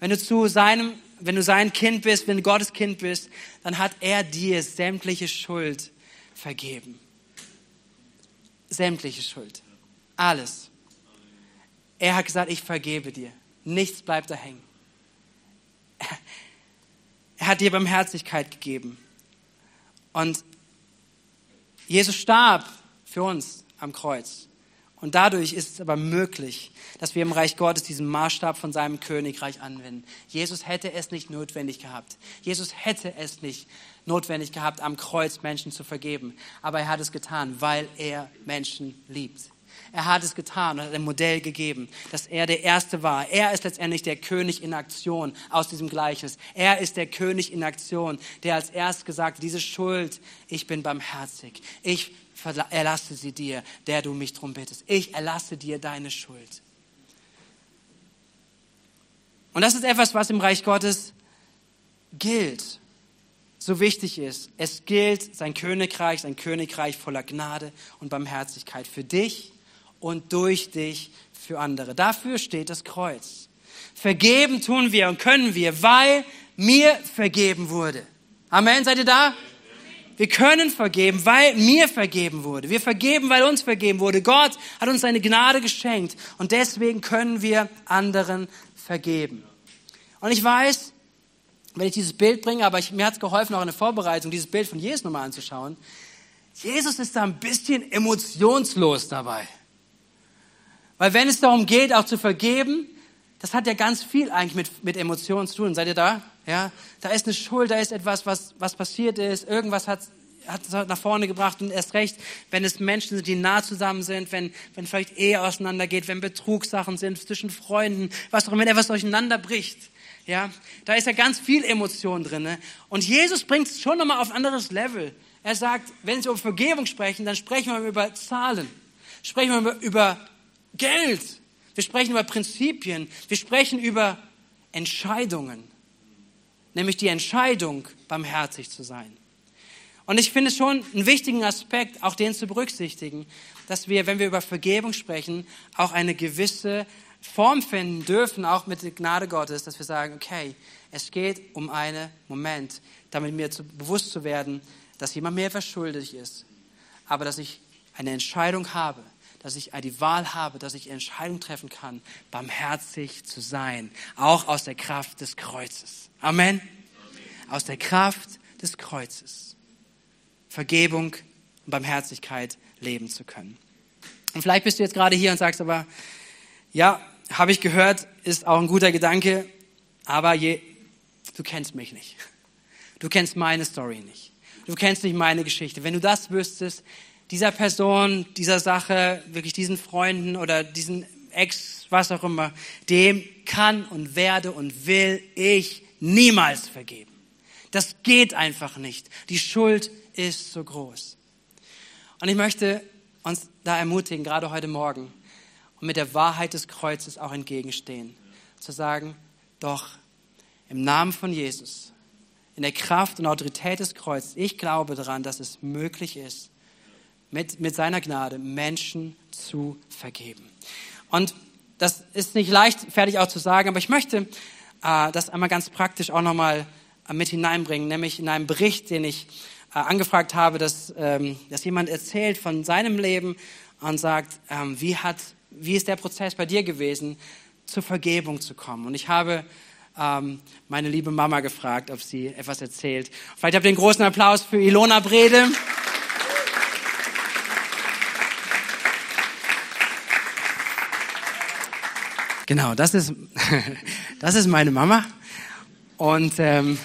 Wenn du zu seinem wenn du sein Kind bist, wenn du Gottes Kind bist, dann hat er dir sämtliche Schuld vergeben. Sämtliche Schuld. Alles. Er hat gesagt, ich vergebe dir. Nichts bleibt da hängen. Er hat dir Barmherzigkeit gegeben. Und Jesus starb für uns am Kreuz. Und dadurch ist es aber möglich, dass wir im Reich Gottes diesen Maßstab von seinem Königreich anwenden. Jesus hätte es nicht notwendig gehabt. Jesus hätte es nicht notwendig gehabt, am Kreuz Menschen zu vergeben. Aber er hat es getan, weil er Menschen liebt. Er hat es getan und hat ein Modell gegeben, dass er der Erste war. Er ist letztendlich der König in Aktion aus diesem Gleichnis. Er ist der König in Aktion, der als erst gesagt, diese Schuld, ich bin barmherzig. Ich erlasse sie dir, der du mich drum bittest. Ich erlasse dir deine Schuld. Und das ist etwas, was im Reich Gottes gilt, so wichtig ist. Es gilt sein Königreich, sein Königreich voller Gnade und Barmherzigkeit für dich und durch dich für andere. Dafür steht das Kreuz. Vergeben tun wir und können wir, weil mir vergeben wurde. Amen, seid ihr da? Wir können vergeben, weil mir vergeben wurde. Wir vergeben, weil uns vergeben wurde. Gott hat uns seine Gnade geschenkt und deswegen können wir anderen vergeben. Und ich weiß, wenn ich dieses Bild bringe, aber ich, mir hat es geholfen, auch in der Vorbereitung, dieses Bild von Jesus nochmal anzuschauen. Jesus ist da ein bisschen emotionslos dabei. Weil wenn es darum geht, auch zu vergeben, das hat ja ganz viel eigentlich mit, mit Emotionen zu tun. Seid ihr da? Ja, da ist eine Schuld, da ist etwas, was, was passiert ist, irgendwas hat, hat es nach vorne gebracht und erst recht, wenn es Menschen sind, die nah zusammen sind, wenn, wenn vielleicht Ehe auseinandergeht, wenn Betrugssachen sind zwischen Freunden, was auch immer, wenn etwas durcheinander bricht. Ja, da ist ja ganz viel Emotion drin. Und Jesus bringt es schon nochmal auf ein anderes Level. Er sagt, wenn Sie um Vergebung sprechen, dann sprechen wir über Zahlen. Sprechen wir über, über Geld. Wir sprechen über Prinzipien. Wir sprechen über Entscheidungen nämlich die Entscheidung, barmherzig zu sein. Und ich finde schon einen wichtigen Aspekt, auch den zu berücksichtigen, dass wir, wenn wir über Vergebung sprechen, auch eine gewisse Form finden dürfen, auch mit der Gnade Gottes, dass wir sagen, okay, es geht um einen Moment, damit mir zu, bewusst zu werden, dass jemand mir schuldig ist, aber dass ich eine Entscheidung habe, dass ich die Wahl habe, dass ich Entscheidung treffen kann, barmherzig zu sein, auch aus der Kraft des Kreuzes. Amen. Aus der Kraft des Kreuzes. Vergebung und Barmherzigkeit leben zu können. Und vielleicht bist du jetzt gerade hier und sagst aber, ja, habe ich gehört, ist auch ein guter Gedanke, aber je, du kennst mich nicht. Du kennst meine Story nicht. Du kennst nicht meine Geschichte. Wenn du das wüsstest, dieser Person, dieser Sache, wirklich diesen Freunden oder diesen Ex, was auch immer, dem kann und werde und will ich niemals vergeben. Das geht einfach nicht. Die Schuld ist so groß. Und ich möchte uns da ermutigen, gerade heute Morgen, und mit der Wahrheit des Kreuzes auch entgegenstehen, zu sagen, doch im Namen von Jesus, in der Kraft und Autorität des Kreuzes, ich glaube daran, dass es möglich ist, mit, mit seiner Gnade Menschen zu vergeben. Und das ist nicht leicht, fertig auch zu sagen, aber ich möchte äh, das einmal ganz praktisch auch nochmal äh, mit hineinbringen, nämlich in einem Bericht, den ich äh, angefragt habe, dass, ähm, dass jemand erzählt von seinem Leben und sagt, ähm, wie, hat, wie ist der Prozess bei dir gewesen, zur Vergebung zu kommen. Und ich habe ähm, meine liebe Mama gefragt, ob sie etwas erzählt. Vielleicht habt ihr einen großen Applaus für Ilona Brede. Genau, das ist, das ist meine Mama. Und ähm,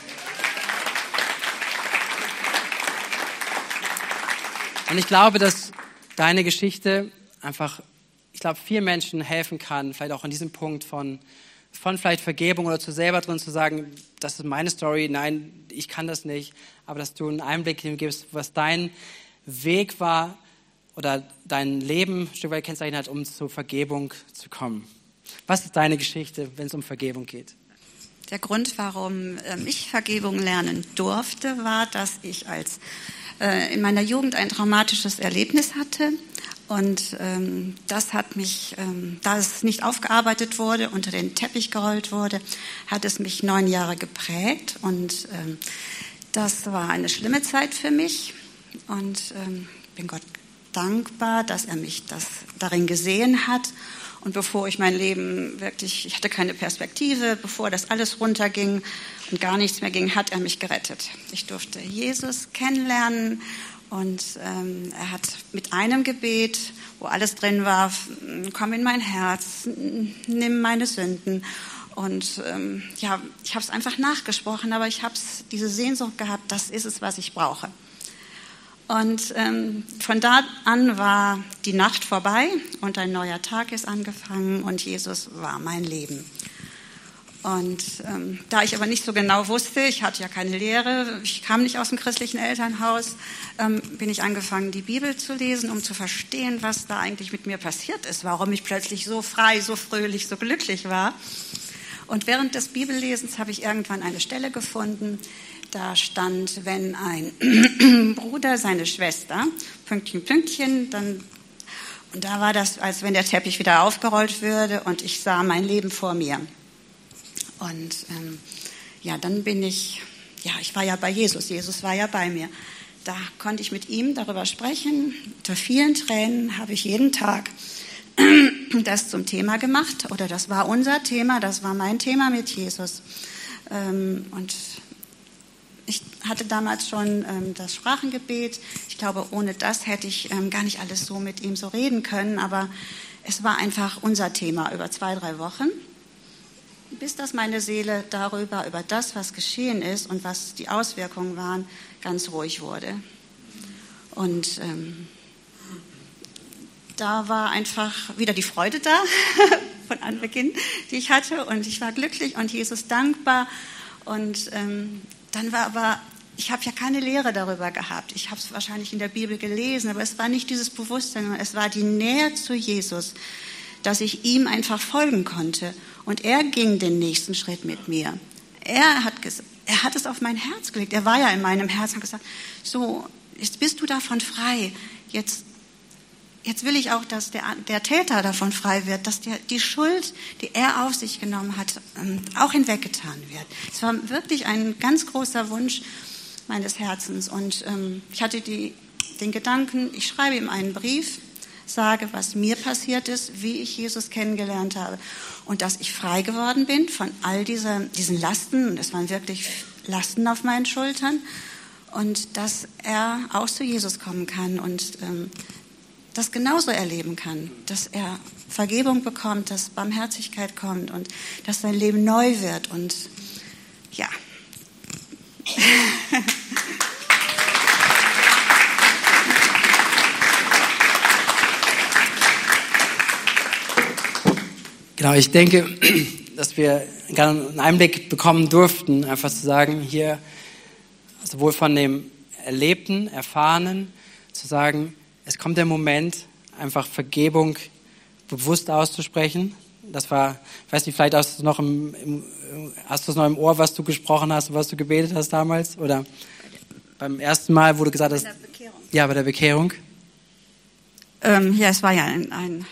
Und ich glaube, dass deine Geschichte einfach, ich glaube, vielen Menschen helfen kann, vielleicht auch an diesem Punkt von, von vielleicht Vergebung oder zu selber drin zu sagen, das ist meine Story, nein, ich kann das nicht, aber dass du einen Einblick gibst, was dein Weg war oder dein Leben ein Stück weit kennzeichnet hat, um zur Vergebung zu kommen. Was ist deine Geschichte, wenn es um Vergebung geht? Der Grund, warum ähm, ich Vergebung lernen durfte, war, dass ich als äh, in meiner Jugend ein traumatisches Erlebnis hatte. Und ähm, das hat mich, ähm, da es nicht aufgearbeitet wurde, unter den Teppich gerollt wurde, hat es mich neun Jahre geprägt. Und ähm, das war eine schlimme Zeit für mich. Und ähm, bin Gott dankbar, dass er mich das darin gesehen hat. Und bevor ich mein Leben wirklich, ich hatte keine Perspektive, bevor das alles runterging, und gar nichts mehr ging, hat er mich gerettet. Ich durfte Jesus kennenlernen und ähm, er hat mit einem Gebet, wo alles drin war, komm in mein Herz, nimm meine Sünden. Und ähm, ja, ich habe es einfach nachgesprochen, aber ich habe diese Sehnsucht gehabt, das ist es, was ich brauche. Und ähm, von da an war die Nacht vorbei und ein neuer Tag ist angefangen und Jesus war mein Leben. Und ähm, da ich aber nicht so genau wusste, ich hatte ja keine Lehre, ich kam nicht aus dem christlichen Elternhaus, ähm, bin ich angefangen, die Bibel zu lesen, um zu verstehen, was da eigentlich mit mir passiert ist, warum ich plötzlich so frei, so fröhlich, so glücklich war. Und während des Bibellesens habe ich irgendwann eine Stelle gefunden, da stand, wenn ein Bruder seine Schwester, Pünktchen, Pünktchen, dann, und da war das, als wenn der Teppich wieder aufgerollt würde und ich sah mein Leben vor mir. Und ähm, ja, dann bin ich, ja, ich war ja bei Jesus, Jesus war ja bei mir. Da konnte ich mit ihm darüber sprechen. Unter vielen Tränen habe ich jeden Tag das zum Thema gemacht oder das war unser Thema, das war mein Thema mit Jesus. Ähm, und ich hatte damals schon ähm, das Sprachengebet. Ich glaube, ohne das hätte ich ähm, gar nicht alles so mit ihm so reden können, aber es war einfach unser Thema über zwei, drei Wochen bis dass meine Seele darüber, über das, was geschehen ist und was die Auswirkungen waren, ganz ruhig wurde. Und ähm, da war einfach wieder die Freude da von Anbeginn, die ich hatte. Und ich war glücklich und Jesus dankbar. Und ähm, dann war aber, ich habe ja keine Lehre darüber gehabt. Ich habe es wahrscheinlich in der Bibel gelesen, aber es war nicht dieses Bewusstsein, es war die Nähe zu Jesus, dass ich ihm einfach folgen konnte. Und er ging den nächsten Schritt mit mir. Er hat, er hat es auf mein Herz gelegt. Er war ja in meinem Herzen und gesagt, so, jetzt bist du davon frei. Jetzt, jetzt will ich auch, dass der, der Täter davon frei wird, dass der, die Schuld, die er auf sich genommen hat, ähm, auch hinweggetan wird. Es war wirklich ein ganz großer Wunsch meines Herzens. Und ähm, ich hatte die, den Gedanken, ich schreibe ihm einen Brief sage, was mir passiert ist, wie ich Jesus kennengelernt habe und dass ich frei geworden bin von all dieser, diesen Lasten, und es waren wirklich Lasten auf meinen Schultern, und dass er auch zu Jesus kommen kann und ähm, das genauso erleben kann, dass er Vergebung bekommt, dass Barmherzigkeit kommt und dass sein Leben neu wird und ja. Genau, ich denke, dass wir einen Einblick bekommen durften, einfach zu sagen, hier sowohl von dem Erlebten, Erfahrenen, zu sagen, es kommt der Moment, einfach Vergebung bewusst auszusprechen. Das war, ich weiß nicht, vielleicht hast du noch im, im, hast du es noch im Ohr, was du gesprochen hast, was du gebetet hast damals? Oder beim ersten Mal, wo du gesagt hast. Bei der Bekehrung. Ja, bei der Bekehrung. Ähm, ja, es war ja ein, ein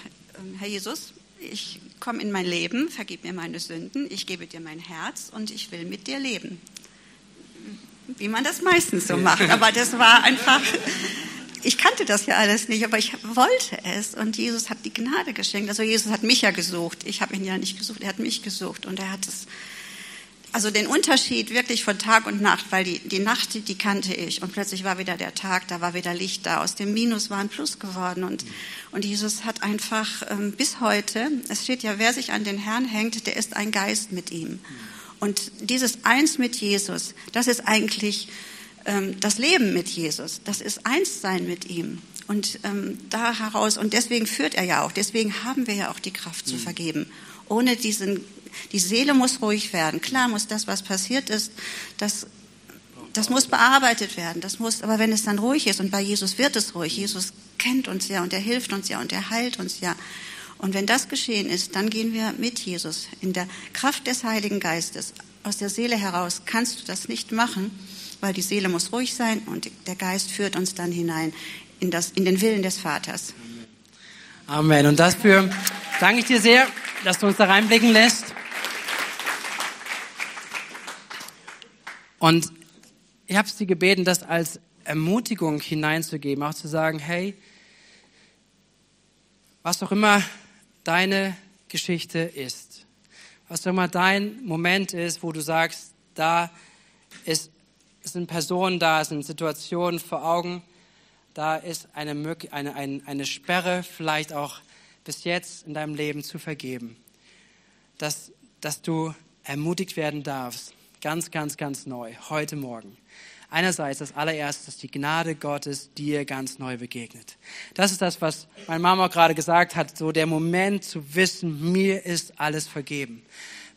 Herr Jesus, ich komm in mein Leben, vergib mir meine Sünden, ich gebe dir mein Herz und ich will mit dir leben. Wie man das meistens so macht. Aber das war einfach, ich kannte das ja alles nicht, aber ich wollte es und Jesus hat die Gnade geschenkt. Also Jesus hat mich ja gesucht. Ich habe ihn ja nicht gesucht, er hat mich gesucht und er hat es also den Unterschied wirklich von Tag und Nacht, weil die, die Nacht, die, kannte ich und plötzlich war wieder der Tag, da war wieder Licht da. Aus dem Minus war ein Plus geworden und, und Jesus hat einfach ähm, bis heute, es steht ja, wer sich an den Herrn hängt, der ist ein Geist mit ihm. Und dieses Eins mit Jesus, das ist eigentlich das Leben mit Jesus, das ist Einssein mit ihm. Und ähm, da heraus, und deswegen führt er ja auch, deswegen haben wir ja auch die Kraft zu vergeben. Ohne diesen die Seele muss ruhig werden. Klar muss das, was passiert ist, das, das muss bearbeitet werden. Das muss, aber wenn es dann ruhig ist, und bei Jesus wird es ruhig, Jesus kennt uns ja und er hilft uns ja und er heilt uns ja. Und wenn das geschehen ist, dann gehen wir mit Jesus in der Kraft des Heiligen Geistes. Aus der Seele heraus kannst du das nicht machen, weil die Seele muss ruhig sein und der Geist führt uns dann hinein in, das, in den Willen des Vaters. Amen. Und dafür danke ich dir sehr, dass du uns da reinblicken lässt. Und ich habe sie gebeten, das als Ermutigung hineinzugeben, auch zu sagen, hey, was auch immer deine Geschichte ist, was auch immer dein Moment ist, wo du sagst, da ist, sind Personen da, sind Situationen vor Augen, da ist eine, eine, eine, eine Sperre vielleicht auch bis jetzt in deinem Leben zu vergeben, dass, dass du ermutigt werden darfst, Ganz, ganz, ganz neu, heute Morgen. Einerseits das allererste, dass die Gnade Gottes dir ganz neu begegnet. Das ist das, was meine Mama gerade gesagt hat, so der Moment zu wissen, mir ist alles vergeben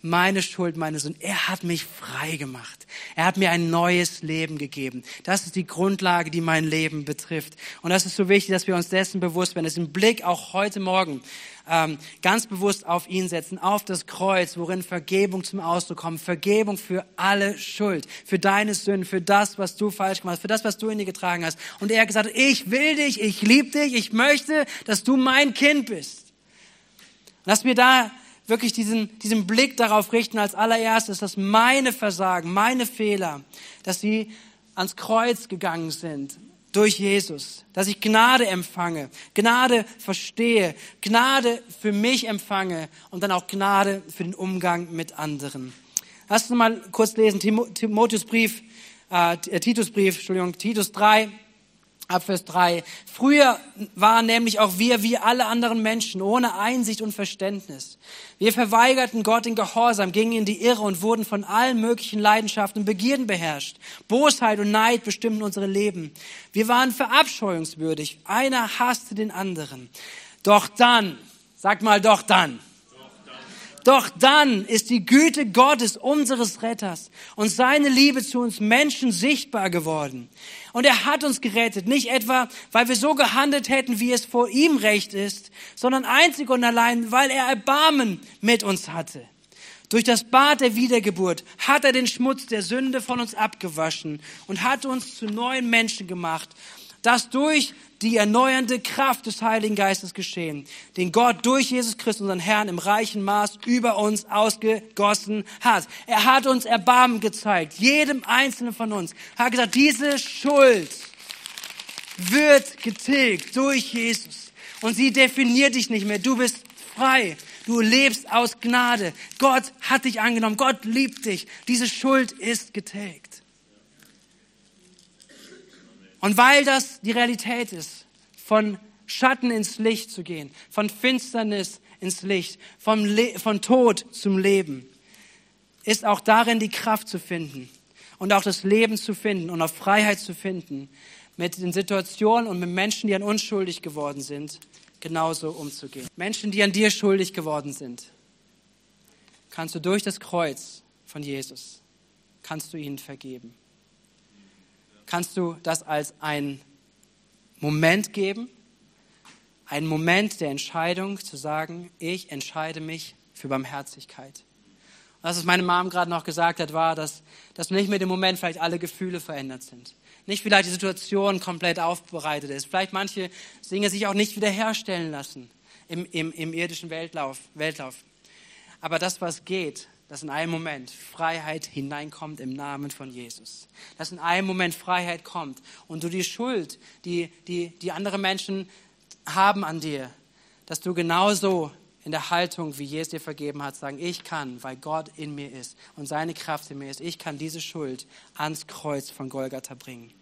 meine Schuld, meine Sünden. Er hat mich frei gemacht. Er hat mir ein neues Leben gegeben. Das ist die Grundlage, die mein Leben betrifft. Und das ist so wichtig, dass wir uns dessen bewusst werden, dass im Blick auch heute Morgen ähm, ganz bewusst auf ihn setzen, auf das Kreuz, worin Vergebung zum Ausdruck kommt. Vergebung für alle Schuld, für deine Sünden, für das, was du falsch gemacht hast, für das, was du in dir getragen hast. Und er hat gesagt, ich will dich, ich liebe dich, ich möchte, dass du mein Kind bist. Lass mir da wirklich diesen, diesen Blick darauf richten als allererstes, dass meine Versagen, meine Fehler, dass sie ans Kreuz gegangen sind durch Jesus, dass ich Gnade empfange, Gnade verstehe, Gnade für mich empfange und dann auch Gnade für den Umgang mit anderen. Lass uns mal kurz lesen, Timotheusbrief, äh, Titusbrief, Entschuldigung, Titus 3, ab Vers 3. Früher waren nämlich auch wir wie alle anderen Menschen ohne Einsicht und Verständnis. Wir verweigerten Gott in Gehorsam, gingen in die Irre und wurden von allen möglichen Leidenschaften und Begierden beherrscht. Bosheit und Neid bestimmten unsere Leben. Wir waren verabscheuungswürdig. Einer hasste den anderen. Doch dann, sag mal doch dann. Doch dann ist die Güte Gottes, unseres Retters, und seine Liebe zu uns Menschen sichtbar geworden. Und er hat uns gerettet, nicht etwa, weil wir so gehandelt hätten, wie es vor ihm recht ist, sondern einzig und allein, weil er Erbarmen mit uns hatte. Durch das Bad der Wiedergeburt hat er den Schmutz der Sünde von uns abgewaschen und hat uns zu neuen Menschen gemacht das durch die erneuernde Kraft des Heiligen Geistes geschehen, den Gott durch Jesus Christus, unseren Herrn, im reichen Maß über uns ausgegossen hat. Er hat uns Erbarmen gezeigt, jedem Einzelnen von uns. Er hat gesagt, diese Schuld wird getilgt durch Jesus. Und sie definiert dich nicht mehr. Du bist frei. Du lebst aus Gnade. Gott hat dich angenommen. Gott liebt dich. Diese Schuld ist getilgt. Und weil das die Realität ist, von Schatten ins Licht zu gehen, von Finsternis ins Licht, vom Le von Tod zum Leben, ist auch darin die Kraft zu finden und auch das Leben zu finden und auch Freiheit zu finden, mit den Situationen und mit Menschen, die an uns schuldig geworden sind, genauso umzugehen. Menschen, die an dir schuldig geworden sind, kannst du durch das Kreuz von Jesus, kannst du ihnen vergeben kannst du das als ein Moment geben, einen Moment der Entscheidung zu sagen, ich entscheide mich für Barmherzigkeit. Und was meine Mom gerade noch gesagt hat, war, dass, dass nicht mit dem Moment vielleicht alle Gefühle verändert sind. Nicht vielleicht die Situation komplett aufbereitet ist. Vielleicht manche Dinge sich auch nicht wiederherstellen lassen im, im, im irdischen Weltlauf, Weltlauf. Aber das, was geht, dass in einem Moment Freiheit hineinkommt im Namen von Jesus. Dass in einem Moment Freiheit kommt und du die Schuld, die, die, die andere Menschen haben an dir, dass du genauso in der Haltung, wie Jesus dir vergeben hat, sagen, ich kann, weil Gott in mir ist und seine Kraft in mir ist, ich kann diese Schuld ans Kreuz von Golgatha bringen.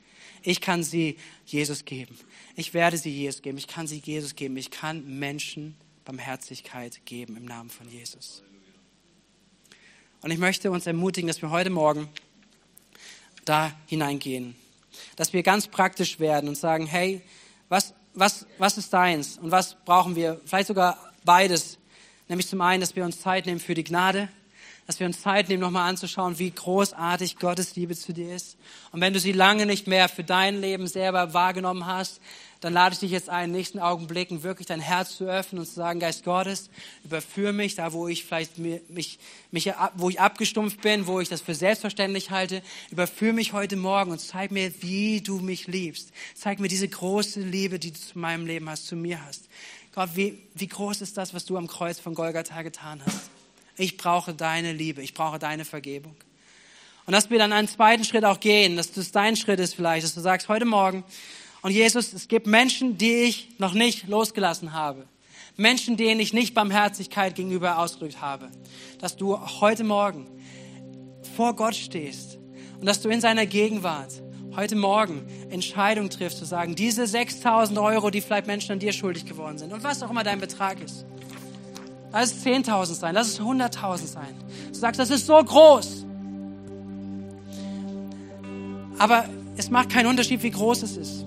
Ich kann sie Jesus geben. Ich werde sie Jesus geben. Ich kann sie Jesus geben. Ich kann Menschen Barmherzigkeit geben im Namen von Jesus. Und ich möchte uns ermutigen, dass wir heute Morgen da hineingehen. Dass wir ganz praktisch werden und sagen, hey, was, was, was ist deins und was brauchen wir? Vielleicht sogar beides. Nämlich zum einen, dass wir uns Zeit nehmen für die Gnade dass wir uns Zeit nehmen, nochmal anzuschauen, wie großartig Gottes Liebe zu dir ist. Und wenn du sie lange nicht mehr für dein Leben selber wahrgenommen hast, dann lade ich dich jetzt ein, in den nächsten Augenblicken wirklich dein Herz zu öffnen und zu sagen, Geist Gottes, überführe mich, da wo ich vielleicht mich, mich, wo ich abgestumpft bin, wo ich das für selbstverständlich halte, überführe mich heute Morgen und zeig mir, wie du mich liebst. Zeig mir diese große Liebe, die du zu meinem Leben hast, zu mir hast. Gott, wie, wie groß ist das, was du am Kreuz von Golgatha getan hast? Ich brauche deine Liebe, ich brauche deine Vergebung. Und dass wir dann einen zweiten Schritt auch gehen, dass das dein Schritt ist vielleicht, dass du sagst, heute Morgen, und Jesus, es gibt Menschen, die ich noch nicht losgelassen habe. Menschen, denen ich nicht Barmherzigkeit gegenüber ausgedrückt habe. Dass du heute Morgen vor Gott stehst und dass du in seiner Gegenwart heute Morgen Entscheidung triffst, zu sagen, diese 6000 Euro, die vielleicht Menschen an dir schuldig geworden sind und was auch immer dein Betrag ist, Lass es 10.000 sein, lass es 100.000 sein. Du sagst, das ist so groß. Aber es macht keinen Unterschied, wie groß es ist.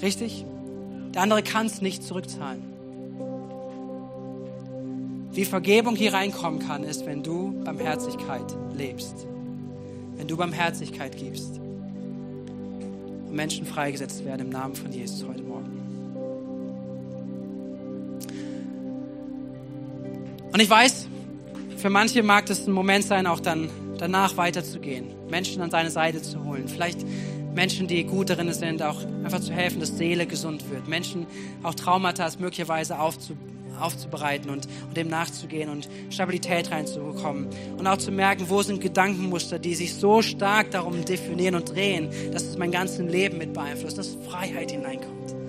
Richtig? Der andere kann es nicht zurückzahlen. Wie Vergebung hier reinkommen kann, ist, wenn du Barmherzigkeit lebst. Wenn du Barmherzigkeit gibst. Und Menschen freigesetzt werden im Namen von Jesus heute Morgen. Und ich weiß, für manche mag das ein Moment sein, auch dann danach weiterzugehen, Menschen an seine Seite zu holen. Vielleicht Menschen, die gut darin sind, auch einfach zu helfen, dass Seele gesund wird. Menschen auch Traumata möglicherweise aufzu, aufzubereiten und, und dem nachzugehen und Stabilität reinzubekommen. Und auch zu merken, wo sind Gedankenmuster, die sich so stark darum definieren und drehen, dass es mein ganzes Leben mit beeinflusst, dass Freiheit hineinkommt.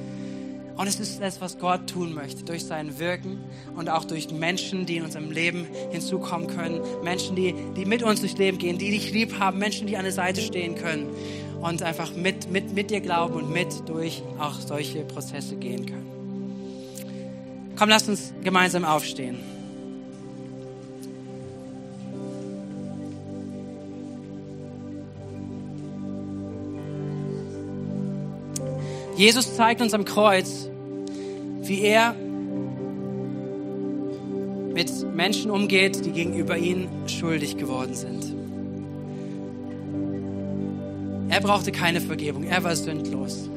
Und es ist das, was Gott tun möchte, durch sein Wirken und auch durch Menschen, die in unserem Leben hinzukommen können. Menschen, die, die mit uns durchs Leben gehen, die dich lieb haben, Menschen, die an der Seite stehen können und einfach mit, mit, mit dir glauben und mit durch auch solche Prozesse gehen können. Komm, lass uns gemeinsam aufstehen. Jesus zeigt uns am Kreuz, wie er mit Menschen umgeht, die gegenüber ihm schuldig geworden sind. Er brauchte keine Vergebung, er war sündlos.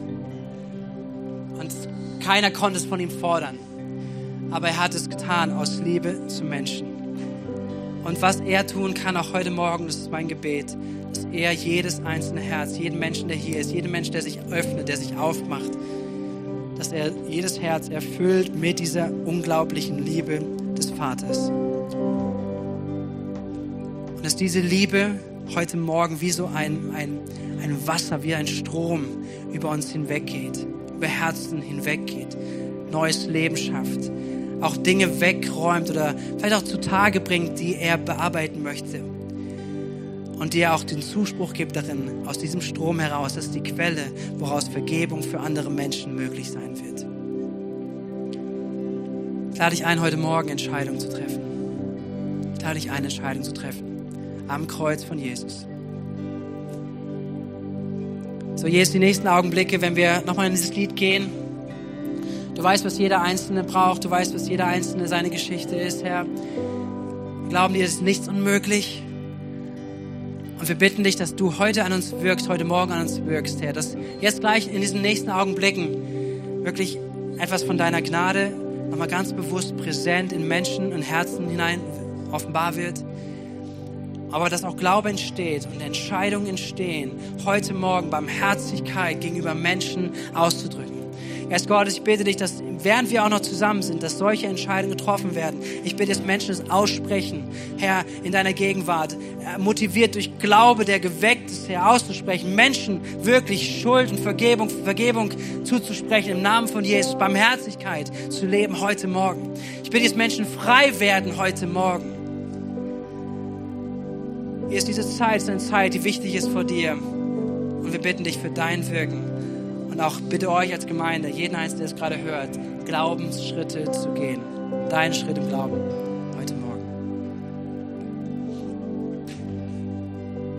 Und keiner konnte es von ihm fordern. Aber er hat es getan aus Liebe zu Menschen. Und was er tun kann, auch heute Morgen, das ist mein Gebet, dass er jedes einzelne Herz, jeden Menschen, der hier ist, jeden Menschen, der sich öffnet, der sich aufmacht, dass er jedes Herz erfüllt mit dieser unglaublichen Liebe des Vaters. Und dass diese Liebe heute Morgen wie so ein, ein, ein Wasser, wie ein Strom über uns hinweggeht, über Herzen hinweggeht, neues Leben schafft, auch Dinge wegräumt oder vielleicht auch zutage bringt, die er bearbeiten möchte und dir auch den Zuspruch gibt darin, aus diesem Strom heraus, das ist die Quelle, woraus Vergebung für andere Menschen möglich sein wird. Ich lade dich ein, heute Morgen Entscheidungen zu treffen. Ich lade dich ein, Entscheidungen zu treffen. Am Kreuz von Jesus. So, Jesus, die nächsten Augenblicke, wenn wir nochmal in dieses Lied gehen. Du weißt, was jeder Einzelne braucht. Du weißt, was jeder Einzelne seine Geschichte ist, Herr. Glauben dir, ist nichts unmöglich. Und wir bitten dich, dass du heute an uns wirkst, heute Morgen an uns wirkst, Herr. Dass jetzt gleich in diesen nächsten Augenblicken wirklich etwas von deiner Gnade nochmal ganz bewusst präsent in Menschen und Herzen hinein offenbar wird. Aber dass auch Glaube entsteht und Entscheidungen entstehen, heute Morgen Barmherzigkeit gegenüber Menschen auszudrücken. Geist Gottes, ich bitte dich, dass während wir auch noch zusammen sind, dass solche Entscheidungen getroffen werden. Ich bitte, dass Menschen es aussprechen, Herr, in deiner Gegenwart, äh, motiviert durch Glaube, der geweckt ist, Herr, auszusprechen, Menschen wirklich Schuld und Vergebung, Vergebung zuzusprechen im Namen von Jesus, Barmherzigkeit zu leben heute Morgen. Ich bitte, dass Menschen frei werden heute Morgen. Hier ist diese Zeit, ist eine Zeit, die wichtig ist vor dir. Und wir bitten dich für dein Wirken. Und auch bitte euch als Gemeinde, jeden Einzelnen, der es gerade hört, Glaubensschritte zu gehen. Deinen Schritt im Glauben.